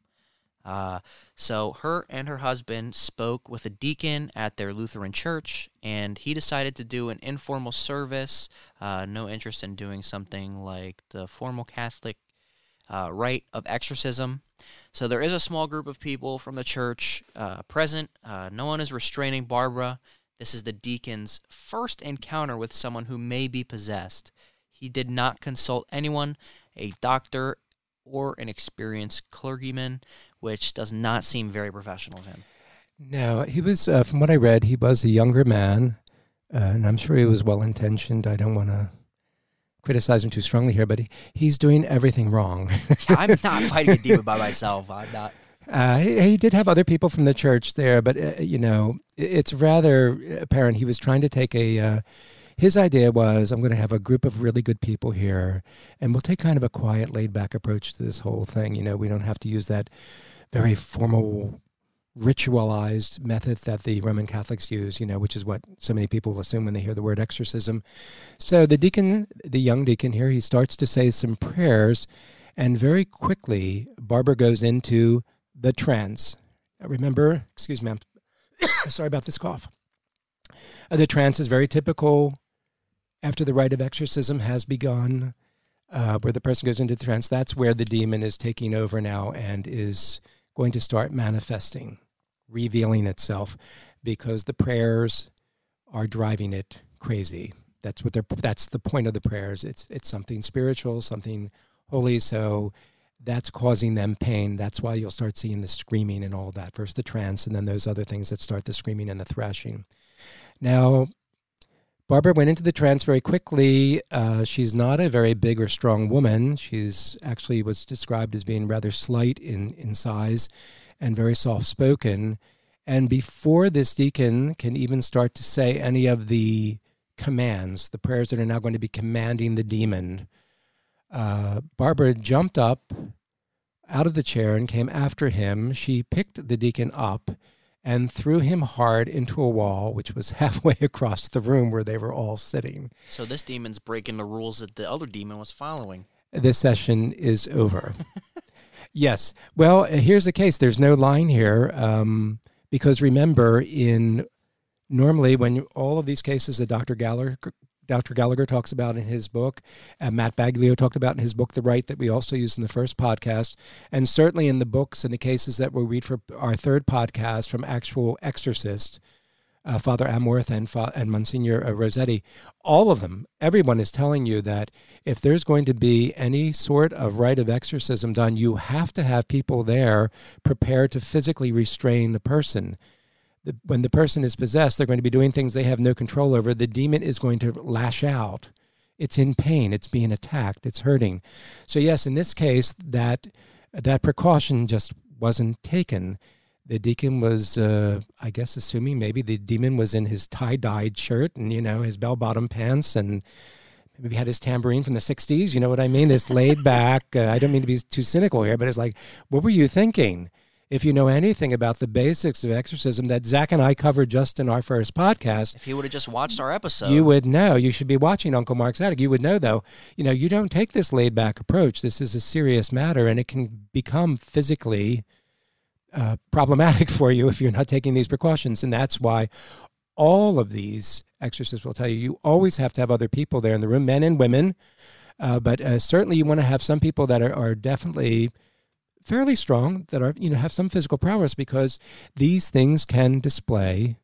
Uh, so, her and her husband spoke with a deacon at their Lutheran church, and he decided to do an informal service. Uh, no interest in doing something like the formal Catholic uh, rite of exorcism. So there is a small group of people from the church uh, present. Uh, no one is restraining Barbara. This is the deacon's first encounter with someone who may be possessed. He did not consult anyone, a doctor, or an experienced clergyman, which does not seem very professional of him. No, he was, uh, from what I read, he was a younger man, uh, and I'm sure he was well intentioned. I don't want to criticize him too strongly here, but he, he's doing everything wrong. yeah, I'm not fighting a demon by myself. I'm not. Uh, he, he, did have other people from the church there, but uh, you know, it's rather apparent he was trying to take a. His idea was, I'm going to have a group of really good people here, and we'll take kind of a quiet, laid back approach to this whole thing. You know, we don't have to use that very formal ritualized method that the Roman Catholics use, you know, which is what so many people assume when they hear the word exorcism. So the deacon, the young deacon here, he starts to say some prayers, and very quickly, Barbara goes into the trance. Remember, excuse me, I'm sorry about this cough. Uh, the trance is very typical after the rite of exorcism has begun, uh, where the person goes into trance. That's where the demon is taking over now and is going to start manifesting, revealing itself, because the prayers are driving it crazy. That's what they're. That's the point of the prayers. It's it's something spiritual, something holy. So that's causing them pain. That's why you'll start seeing the screaming and all that. First the trance, and then those other things that start the screaming and the thrashing. Now, Barbara went into the trance very quickly. Uh, she's not a very big or strong woman. She's actually was described as being rather slight in, in size and very soft spoken. And before this deacon can even start to say any of the commands, the prayers that are now going to be commanding the demon, uh, Barbara jumped up out of the chair and came after him. She picked the deacon up and threw him hard into a wall, which was halfway across the room where they were all sitting. So this demon's breaking the rules that the other demon was following. This session is over. yes. Well, here's the case. There's no line here um, because remember, in normally when all of these cases that Dr. Gallagher Dr. Gallagher talks about in his book, uh, Matt Baglio talked about in his book, The Rite, that we also used in the first podcast, and certainly in the books and the cases that we read for our third podcast from actual exorcists. uh, Father Amorth and, Fa- and Monsignor uh, Rossetti, all of them, everyone is telling you that if there's going to be any sort of rite of exorcism done, you have to have people there prepared to physically restrain the person. The, when the person is possessed, they're going to be doing things they have no control over. The demon is going to lash out. It's in pain. It's being attacked. It's hurting. So yes, in this case, that that precaution just wasn't taken the deacon was, uh, I guess, assuming maybe the demon was in his tie dyed shirt and, you know, his bell bottom pants and maybe had his tambourine from the 60s. You know what I mean? It's laid back. Uh, I don't mean to be too cynical here, but it's like, what were you thinking? If you know anything about the basics of exorcism that Zach and I covered just in our first podcast, if you would have just watched our episode, you would know. You should be watching Uncle Mark's Attic. You would know, though, you know, you don't take this laid back approach. This is a serious matter and it can become physically uh, problematic for you if you're not taking these precautions. And that's why all of these exorcists will tell you you always have to have other people there in the room, men and women. Uh, but uh, certainly you want to have some people that are, are definitely fairly strong, that are, you know, have some physical prowess because these things can display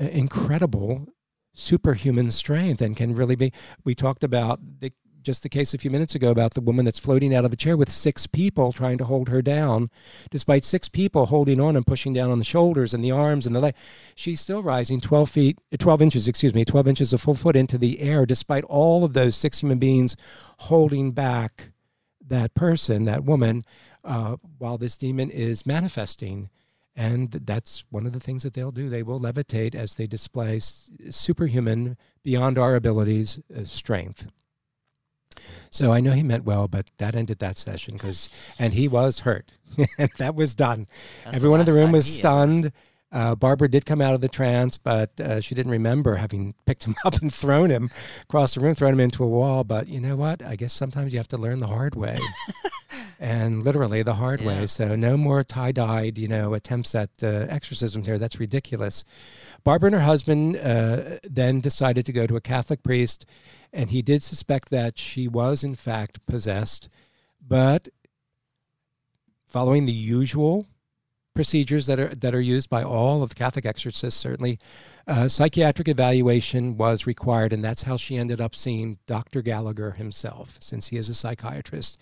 uh, incredible superhuman strength and can really be. We talked about the just the case a few minutes ago about the woman that's floating out of a chair with six people trying to hold her down. Despite six people holding on and pushing down on the shoulders and the arms and the leg, she's still rising 12 feet, 12 inches, excuse me, 12 inches a full foot into the air, despite all of those six human beings holding back that person, that woman, uh, while this demon is manifesting. And that's one of the things that they'll do. They will levitate as they display superhuman, beyond our abilities, uh, strength. So I know he meant well, but that ended that session because, and he was hurt. that was done. That's Everyone in the room was stunned. Uh, Barbara did come out of the trance, but uh, she didn't remember having picked him up and thrown him across the room, thrown him into a wall. But you know what? I guess sometimes you have to learn the hard way, and literally the hard yeah. way. So no more tie-dyed, you know, attempts at uh, exorcisms here. That's ridiculous. Barbara and her husband uh, then decided to go to a Catholic priest and he did suspect that she was in fact possessed, but following the usual procedures that are that are used by all of the Catholic exorcists, certainly uh, psychiatric evaluation was required, and that's how she ended up seeing Dr. Gallagher himself, since he is a psychiatrist.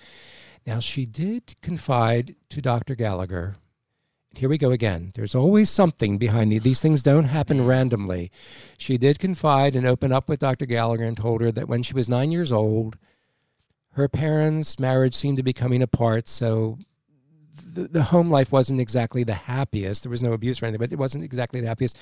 Now, she did confide to Dr. Gallagher here we go again. There's always something behind these. These things don't happen randomly. She did confide and open up with Dr. Gallagher and told her that when she was nine years old, her parents' marriage seemed to be coming apart. So the, the home life wasn't exactly the happiest. There was no abuse or anything, but it wasn't exactly the happiest.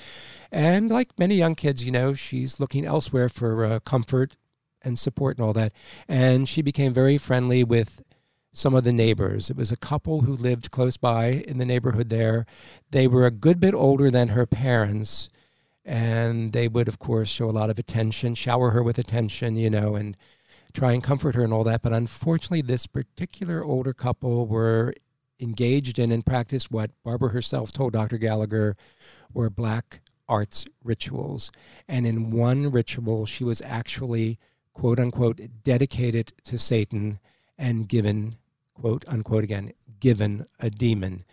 And like many young kids, you know, she's looking elsewhere for uh, comfort and support and all that. And she became very friendly with some of the neighbors. It was a couple who lived close by in the neighborhood there. They were a good bit older than her parents, and they would, of course, show a lot of attention, shower her with attention, you know, and try and comfort her and all that. But unfortunately, this particular older couple were engaged in and practiced what Barbara herself told Dr. Gallagher were black arts rituals. And in one ritual, she was actually, quote unquote, dedicated to Satan and given, quote unquote again, given a demon.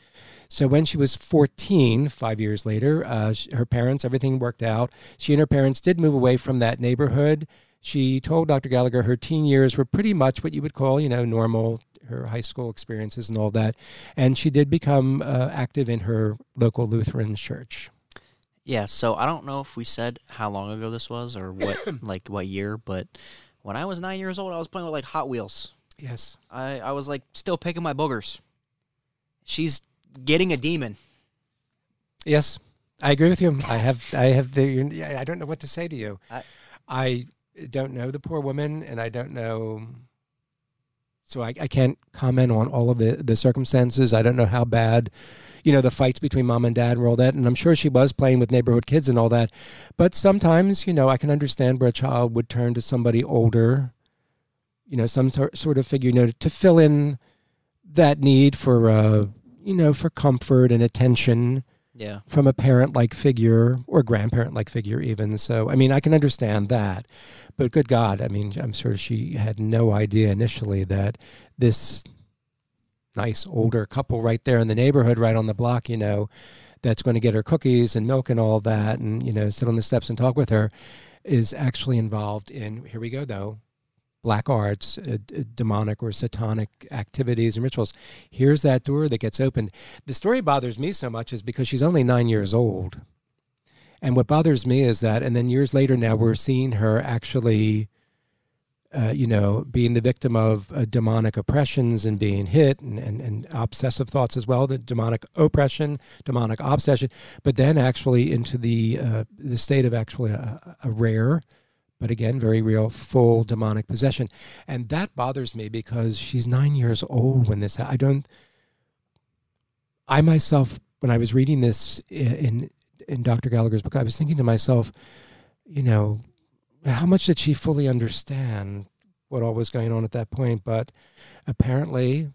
So when she was 14, five years later, uh, her parents, everything worked out. She and her parents did move away from that neighborhood. She told Dr. Gallagher her teen years were pretty much what you would call, you know, normal, her high school experiences and all that. And she did become uh, active in her local Lutheran church. Yeah, so I don't know if we said how long ago this was or what, like what year, but when I was nine years old, I was playing with like Hot Wheels. Yes. I, I was like still picking my boogers. She's getting a demon. Yes. I agree with you. I have I have the I don't know what to say to you. I, I don't know the poor woman and I don't know so I, I can't comment on all of the, the circumstances. I don't know how bad, you know, the fights between mom and dad and all that. And I'm sure she was playing with neighborhood kids and all that. But sometimes, you know, I can understand where a child would turn to somebody older you know, some sort of figure, you know, to fill in that need for, uh, you know, for comfort and attention. Yeah. From a parent-like figure or grandparent-like figure, even. So, I mean, I can understand that, but good God, I mean, I'm sure she had no idea initially that this nice older couple right there in the neighborhood, right on the block, you know, that's going to get her cookies and milk and all that, and you know, sit on the steps and talk with her, is actually involved in. Here we go, though. Black arts, uh, demonic or satanic activities and rituals. Here's that door that gets opened. The story bothers me so much is because she's only nine years old. And what bothers me is that, and then years later now, we're seeing her actually uh, you know, being the victim of uh, demonic oppressions and being hit and, and, and obsessive thoughts as well, the demonic oppression, demonic obsession, but then actually into the, uh, the state of actually a, a, rare, but again, very real, full demonic possession. And that bothers me because she's nine years old when this, I don't, I myself, when I was reading this in, in Dr. Gallagher's book, I was thinking to myself, you know, how much did she fully understand what all was going on at that point? But apparently,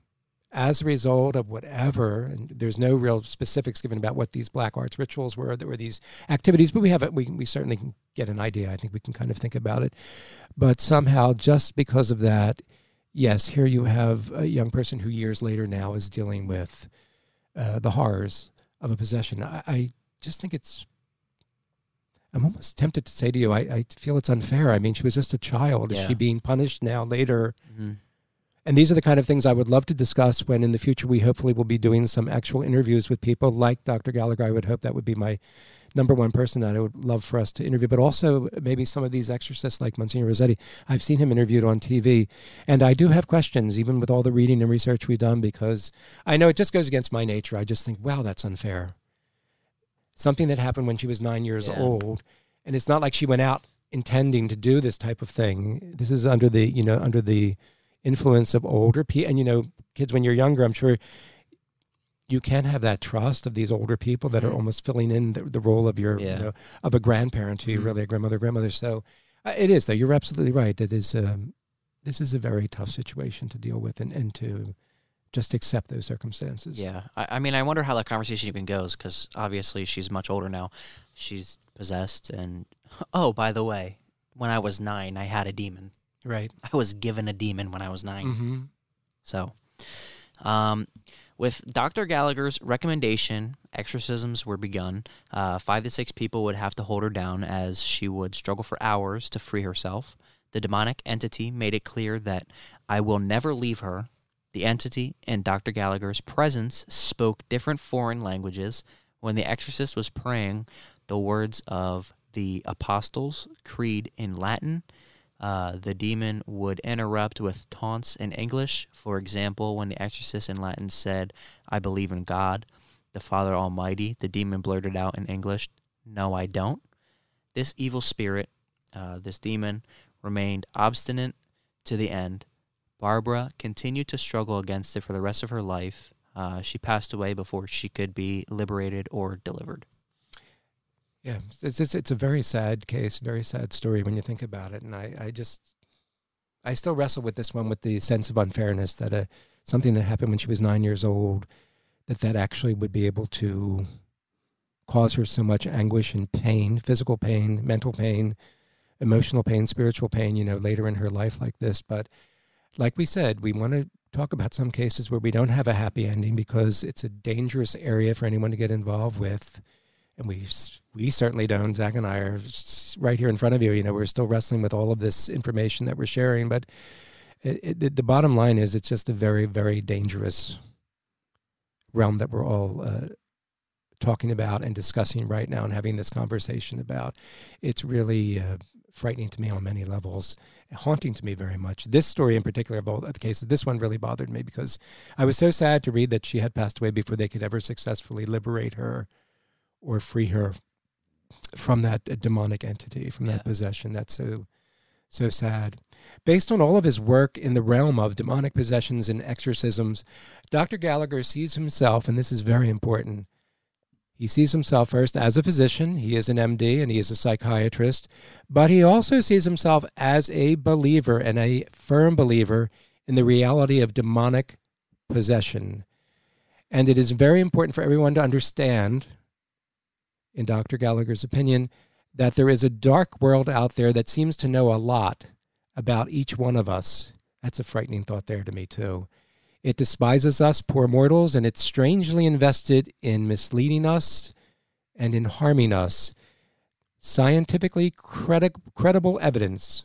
as a result of whatever, and there's no real specifics given about what these black arts rituals were, there were these activities, but we have it, we, we certainly can get an idea. I think we can kind of think about it. But somehow, just because of that, yes, here you have a young person who years later now is dealing with uh, the horrors of a possession. I, I just think it's I'm almost tempted to say to you, I, I feel it's unfair. I mean, she was just a child. Yeah. Is she being punished now later? Mm-hmm. And these are the kind of things I would love to discuss when in the future we hopefully will be doing some actual interviews with people like Dr. Gallagher. I would hope that would be my number one person that I would love for us to interview, but also maybe some of these exorcists like Monsignor Rossetti. I've seen him interviewed on TV, and I do have questions, even with all the reading and research we've done, because I know it just goes against my nature. I just think, wow, that's unfair something that happened when she was nine years yeah. old. And it's not like she went out intending to do this type of thing. This is under the, you know, under the influence of older people. And, you know, kids, when you're younger, I'm sure you can have that trust of these older people that are almost filling in the, the role of your, yeah. you know, of a grandparent to you, mm-hmm. really a grandmother, grandmother. So uh, it is, though. You're absolutely right. That is, um, this is a very tough situation to deal with and, and to, just accept those circumstances. Yeah, I, I mean, I wonder how that conversation even goes because obviously she's much older now. She's possessed, and oh, by the way, when I was nine, I had a demon. Right. I was given a demon when I was 9 mm-hmm. So, um, with Dr. Gallagher's recommendation, exorcisms were begun. Uh, five to six people would have to hold her down as she would struggle for hours to free herself. The demonic entity made it clear that I will never leave her the entity and Dr. Gallagher's presence spoke different foreign languages. When the exorcist was praying the words of the Apostles' Creed in Latin, uh, the demon would interrupt with taunts in English. For example, when the exorcist in Latin said, I believe in God, the Father Almighty, the demon blurted out in English, No, I don't. This evil spirit, uh, this demon, remained obstinate to the end. Barbara continued to struggle against it for the rest of her life. Uh, she passed away before she could be liberated or delivered. Yeah, it's, it's it's a very sad case, very sad story when you think about it. And I, I just, I still wrestle with this one with the sense of unfairness that a, something that happened when she was nine years old, that that actually would be able to cause her so much anguish and pain, physical pain, mental pain, emotional pain, spiritual pain, you know, later in her life like this. But like we said, we want to talk about some cases where we don't have a happy ending because it's a dangerous area for anyone to get involved with. And we we certainly don't. Zach and I are right here in front of you. You know, we're still wrestling with all of this information that we're sharing. But it, it, the bottom line is, it's just a very, very dangerous realm that we're all uh, talking about and discussing right now and having this conversation about. It's really uh, frightening to me on many levels haunting to me very much. This story in particular of all the cases, this one really bothered me because I was so sad to read that she had passed away before they could ever successfully liberate her or free her from that uh, demonic entity, from that yeah. possession. That's so so sad. Based on all of his work in the realm of demonic possessions and exorcisms, Dr. Gallagher sees himself, and this is very important, he sees himself first as a physician, he is an MD and he is a psychiatrist, but he also sees himself as a believer and a firm believer in the reality of demonic possession. And it is very important for everyone to understand, in Dr. Gallagher's opinion, that there is a dark world out there that seems to know a lot about each one of us. That's a frightening thought there to me, too. It despises us, poor mortals, and it's strangely invested in misleading us, and in harming us, scientifically credi- credible evidence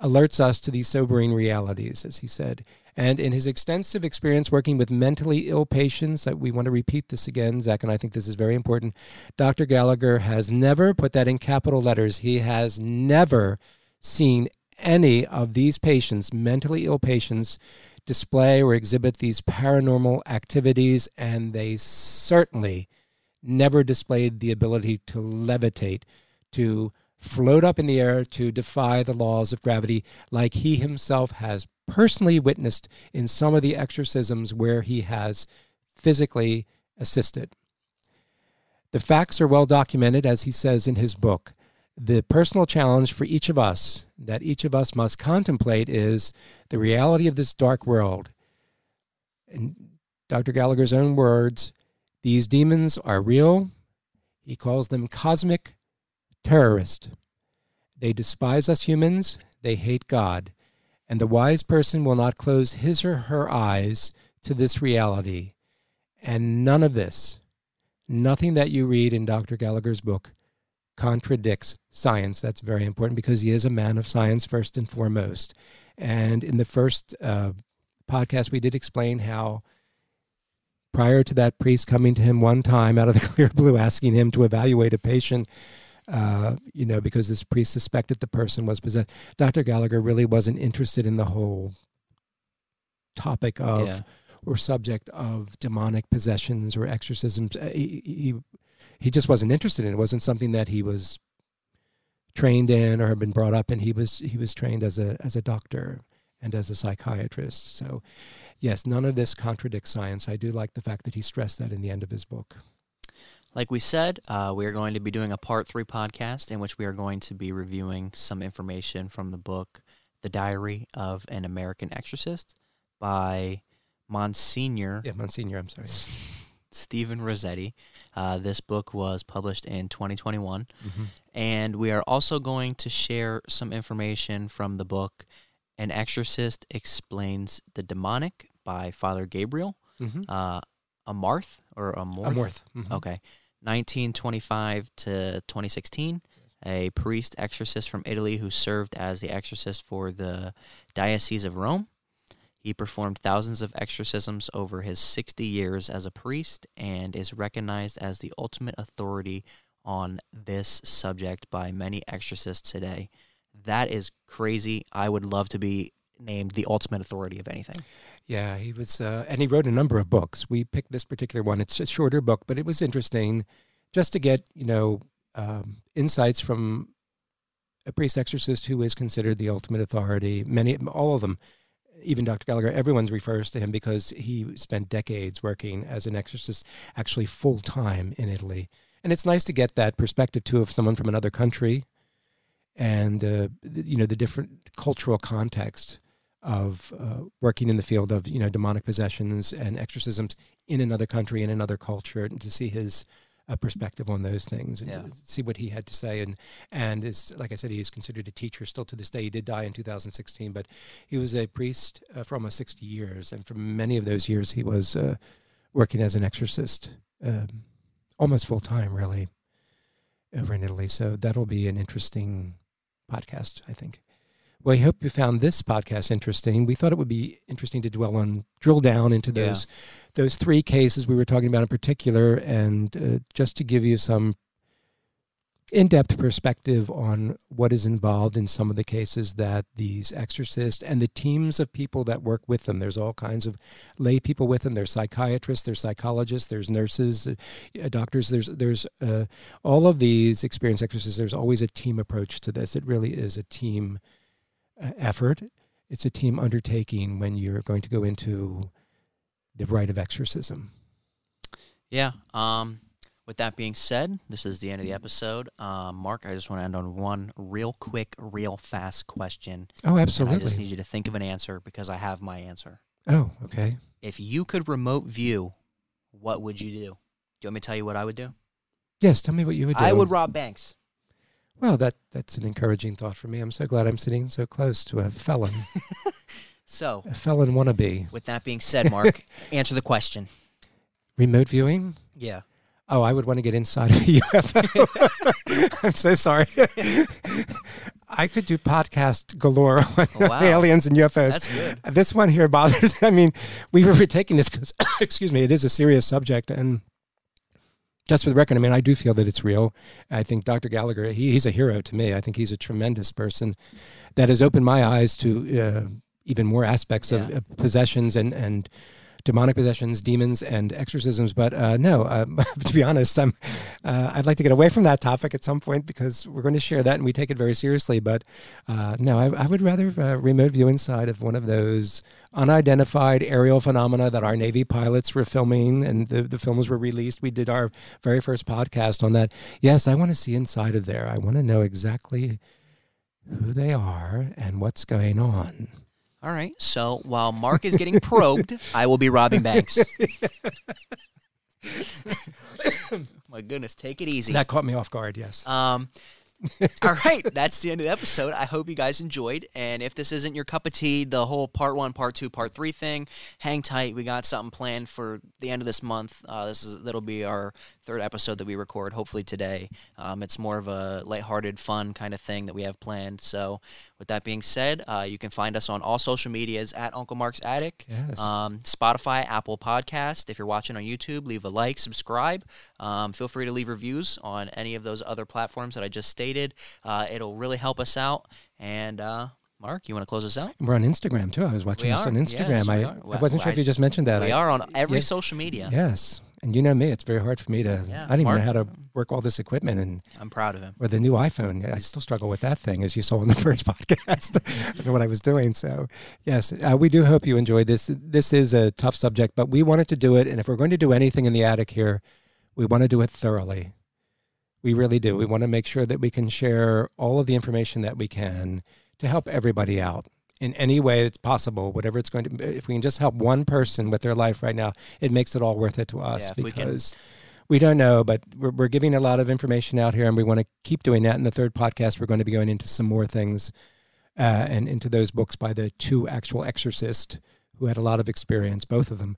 alerts us to these sobering realities, as he said. And in his extensive experience working with mentally ill patients, we want to repeat this again, Zach, and I think this is very important. Dr. Gallagher has never put that in capital letters. He has never seen any of these patients, mentally ill patients, display or exhibit these paranormal activities, and they certainly never displayed the ability to levitate, to float up in the air, to defy the laws of gravity, like he himself has personally witnessed in some of the exorcisms where he has physically assisted. The facts are well documented, as he says in his book. The personal challenge for each of us that each of us must contemplate is the reality of this dark world. In Dr. Gallagher's own words, these demons are real. He calls them cosmic terrorists. They despise us humans, they hate God, and the wise person will not close his or her eyes to this reality. And none of this, nothing that you read in Dr. Gallagher's book, contradicts science. That's very important because he is a man of science first and foremost. And in the first uh, podcast, we did explain how prior to that priest coming to him one time out of the clear blue asking him to evaluate a patient, uh, you know, because this priest suspected the person was possessed, Dr. Gallagher really wasn't interested in the whole topic of. Yeah. Or subject of demonic possessions or exorcisms. Uh, he, he he just wasn't interested in it. It wasn't something that he was trained in or had been brought up in. He was he was trained as a as a doctor and as a psychiatrist. So, yes, none of this contradicts science. I do like the fact that he stressed that in the end of his book. Like we said, uh, we are going to be doing a part three podcast in which we are going to be reviewing some information from the book The Diary of an American Exorcist by Monsignor. Yeah, Monsignor, I'm sorry. Stephen Rossetti. Uh, this book was published in 2021. Mm-hmm. And we are also going to share some information from the book An Exorcist Explains the Demonic by Father Gabriel. Mm-hmm. Uh, Amarth or Amorth? Amorth. Mm-hmm. Okay. 1925 to 2016 a priest exorcist from Italy who served as the exorcist for the Diocese of Rome. He performed thousands of exorcisms over his 60 years as a priest and is recognized as the ultimate authority on this subject by many exorcists today. That is crazy. I would love to be named the ultimate authority of anything. Yeah, he was, uh, and he wrote a number of books. We picked this particular one. It's a shorter book, but it was interesting just to get, you know, um, insights from a priest exorcist who is considered the ultimate authority. Many, all of them even Dr. Gallagher, everyone refers to him because he spent decades working as an exorcist, actually full time in Italy. And it's nice to get that perspective too of someone from another country, and uh, you know the different cultural context of uh, working in the field of you know demonic possessions and exorcisms in another country in another culture, and to see his a perspective on those things and yeah. see what he had to say. And and is like I said, he is considered a teacher still to this day. He did die in 2016, but he was a priest uh, for almost 60 years, and for many of those years, he was uh, working as an exorcist, um, almost full time, really, over in Italy. So that'll be an interesting podcast, I think. Well, I hope you found this podcast interesting. We thought it would be interesting to dwell on, drill down into those yeah. those three cases we were talking about in particular, and uh, just to give you some in-depth perspective on what is involved in some of the cases that these exorcists and the teams of people that work with them. There's all kinds of lay people with them. There's psychiatrists, there's psychologists, there's nurses, uh, doctors. There's there's uh, all of these experienced exorcists. There's always a team approach to this. It really is a team effort. It's a team undertaking when you're going to go into the rite of exorcism. Yeah. Um, with that being said, this is the end of the episode. Um, Mark, I just want to end on one real quick, real fast question. Oh, absolutely. I just need you to think of an answer because I have my answer. Oh, okay. If you could remote view, what would you do? Do you want me to tell you what I would do? Yes, tell me what you would do. I would rob banks. Well, that that's an encouraging thought for me. I'm so glad I'm sitting so close to a felon. so, a felon wannabe. With that being said, Mark, answer the question. Remote viewing? Yeah. Oh, I would want to get inside of a UFO. I'm so sorry. I could do podcast galore oh, on Oh, wow. aliens and UFOs. That's good. This one here bothers. I mean, we were taking this because, excuse me, it is a serious subject, and just for the record, I mean, I do feel that it's real. I think Dr. Gallagher, he, he's a hero to me. I think he's a tremendous person that has opened my eyes to uh, even more aspects of, Yeah. of possessions and and demonic possessions, demons, and exorcisms. But uh, no, um, to be honest, I'm uh, I'd like to get away from that topic at some point because we're going to share that and we take it very seriously. But uh, no, I, I would rather uh, remote view inside of one of those unidentified aerial phenomena that our Navy pilots were filming and the, the films were released. We did our very first podcast on that. Yes, I want to see inside of there. I want to know exactly who they are and what's going on. All right. So while Mark is getting probed, I will be robbing banks. My goodness, take it easy. That caught me off guard, yes. Um, all right, that's the end of the episode. I hope you guys enjoyed. And if this isn't your cup of tea, the whole part one, part two, part three thing, hang tight. We got something planned for the end of this month. Uh, this is that'll be our third episode that we record, hopefully today. Um, it's more of a lighthearted, fun kind of thing that we have planned. So, with that being said, uh, you can find us on all social medias at Uncle Mark's Attic. Yes. Um, Spotify, Apple Podcast. If you're watching on YouTube, leave a like, subscribe. Um, feel free to leave reviews on any of those other platforms that I just stated. Uh, it'll really help us out. And uh, Mark, you want to close us out? We're on Instagram too. I was watching We this are, on Instagram. we I, are. I wasn't sure if you just mentioned that. we I, are on every yeah. social media. Yes. And you know me, it's very hard for me to, Yeah, I don't even Mark- know how to work all this equipment and I'm proud of him. or the new iPhone. I still struggle with that thing, as you saw in the first podcast. I don't know what I was doing. So, yes, uh, we do hope you enjoyed this. This is a tough subject, but we wanted to do it. And if we're going to do anything in the attic here, we want to do it thoroughly. We really do. We want to make sure that we can share all of the information that we can to help everybody out in any way that's possible, whatever it's going to be. If we can just help one person with their life right now, it makes it all worth it to us Yeah, if we because we don't know, but we're, we're giving a lot of information out here and we want to keep doing that. In the third podcast, we're going to be going into some more things uh, and into those books by the two actual exorcists who had a lot of experience, both of them.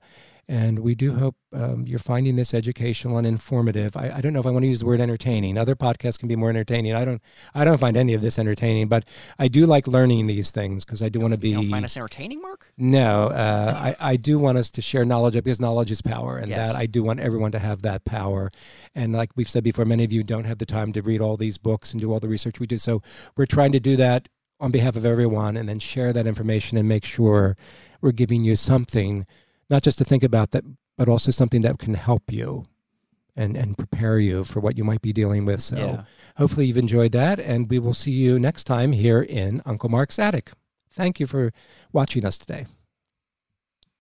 And we do hope um, you're finding this educational and informative. I, I don't know if I want to use the word entertaining. Other podcasts can be more entertaining. I don't. I don't find any of this entertaining, but I do like learning these things because I do want to be. You don't find us entertaining, Mark? No, uh, I, I do want us to share knowledge because knowledge is power, and Yes. that I do want everyone to have that power. And like we've said before, many of you don't have the time to read all these books and do all the research we do. So we're trying to do that on behalf of everyone, and then share that information and make sure we're giving you something, not just to think about that, but also something that can help you. And, and prepare you for what you might be dealing with. So Yeah. hopefully you've enjoyed that, and we will see you next time here in Uncle Mark's Attic. Thank you for watching us today.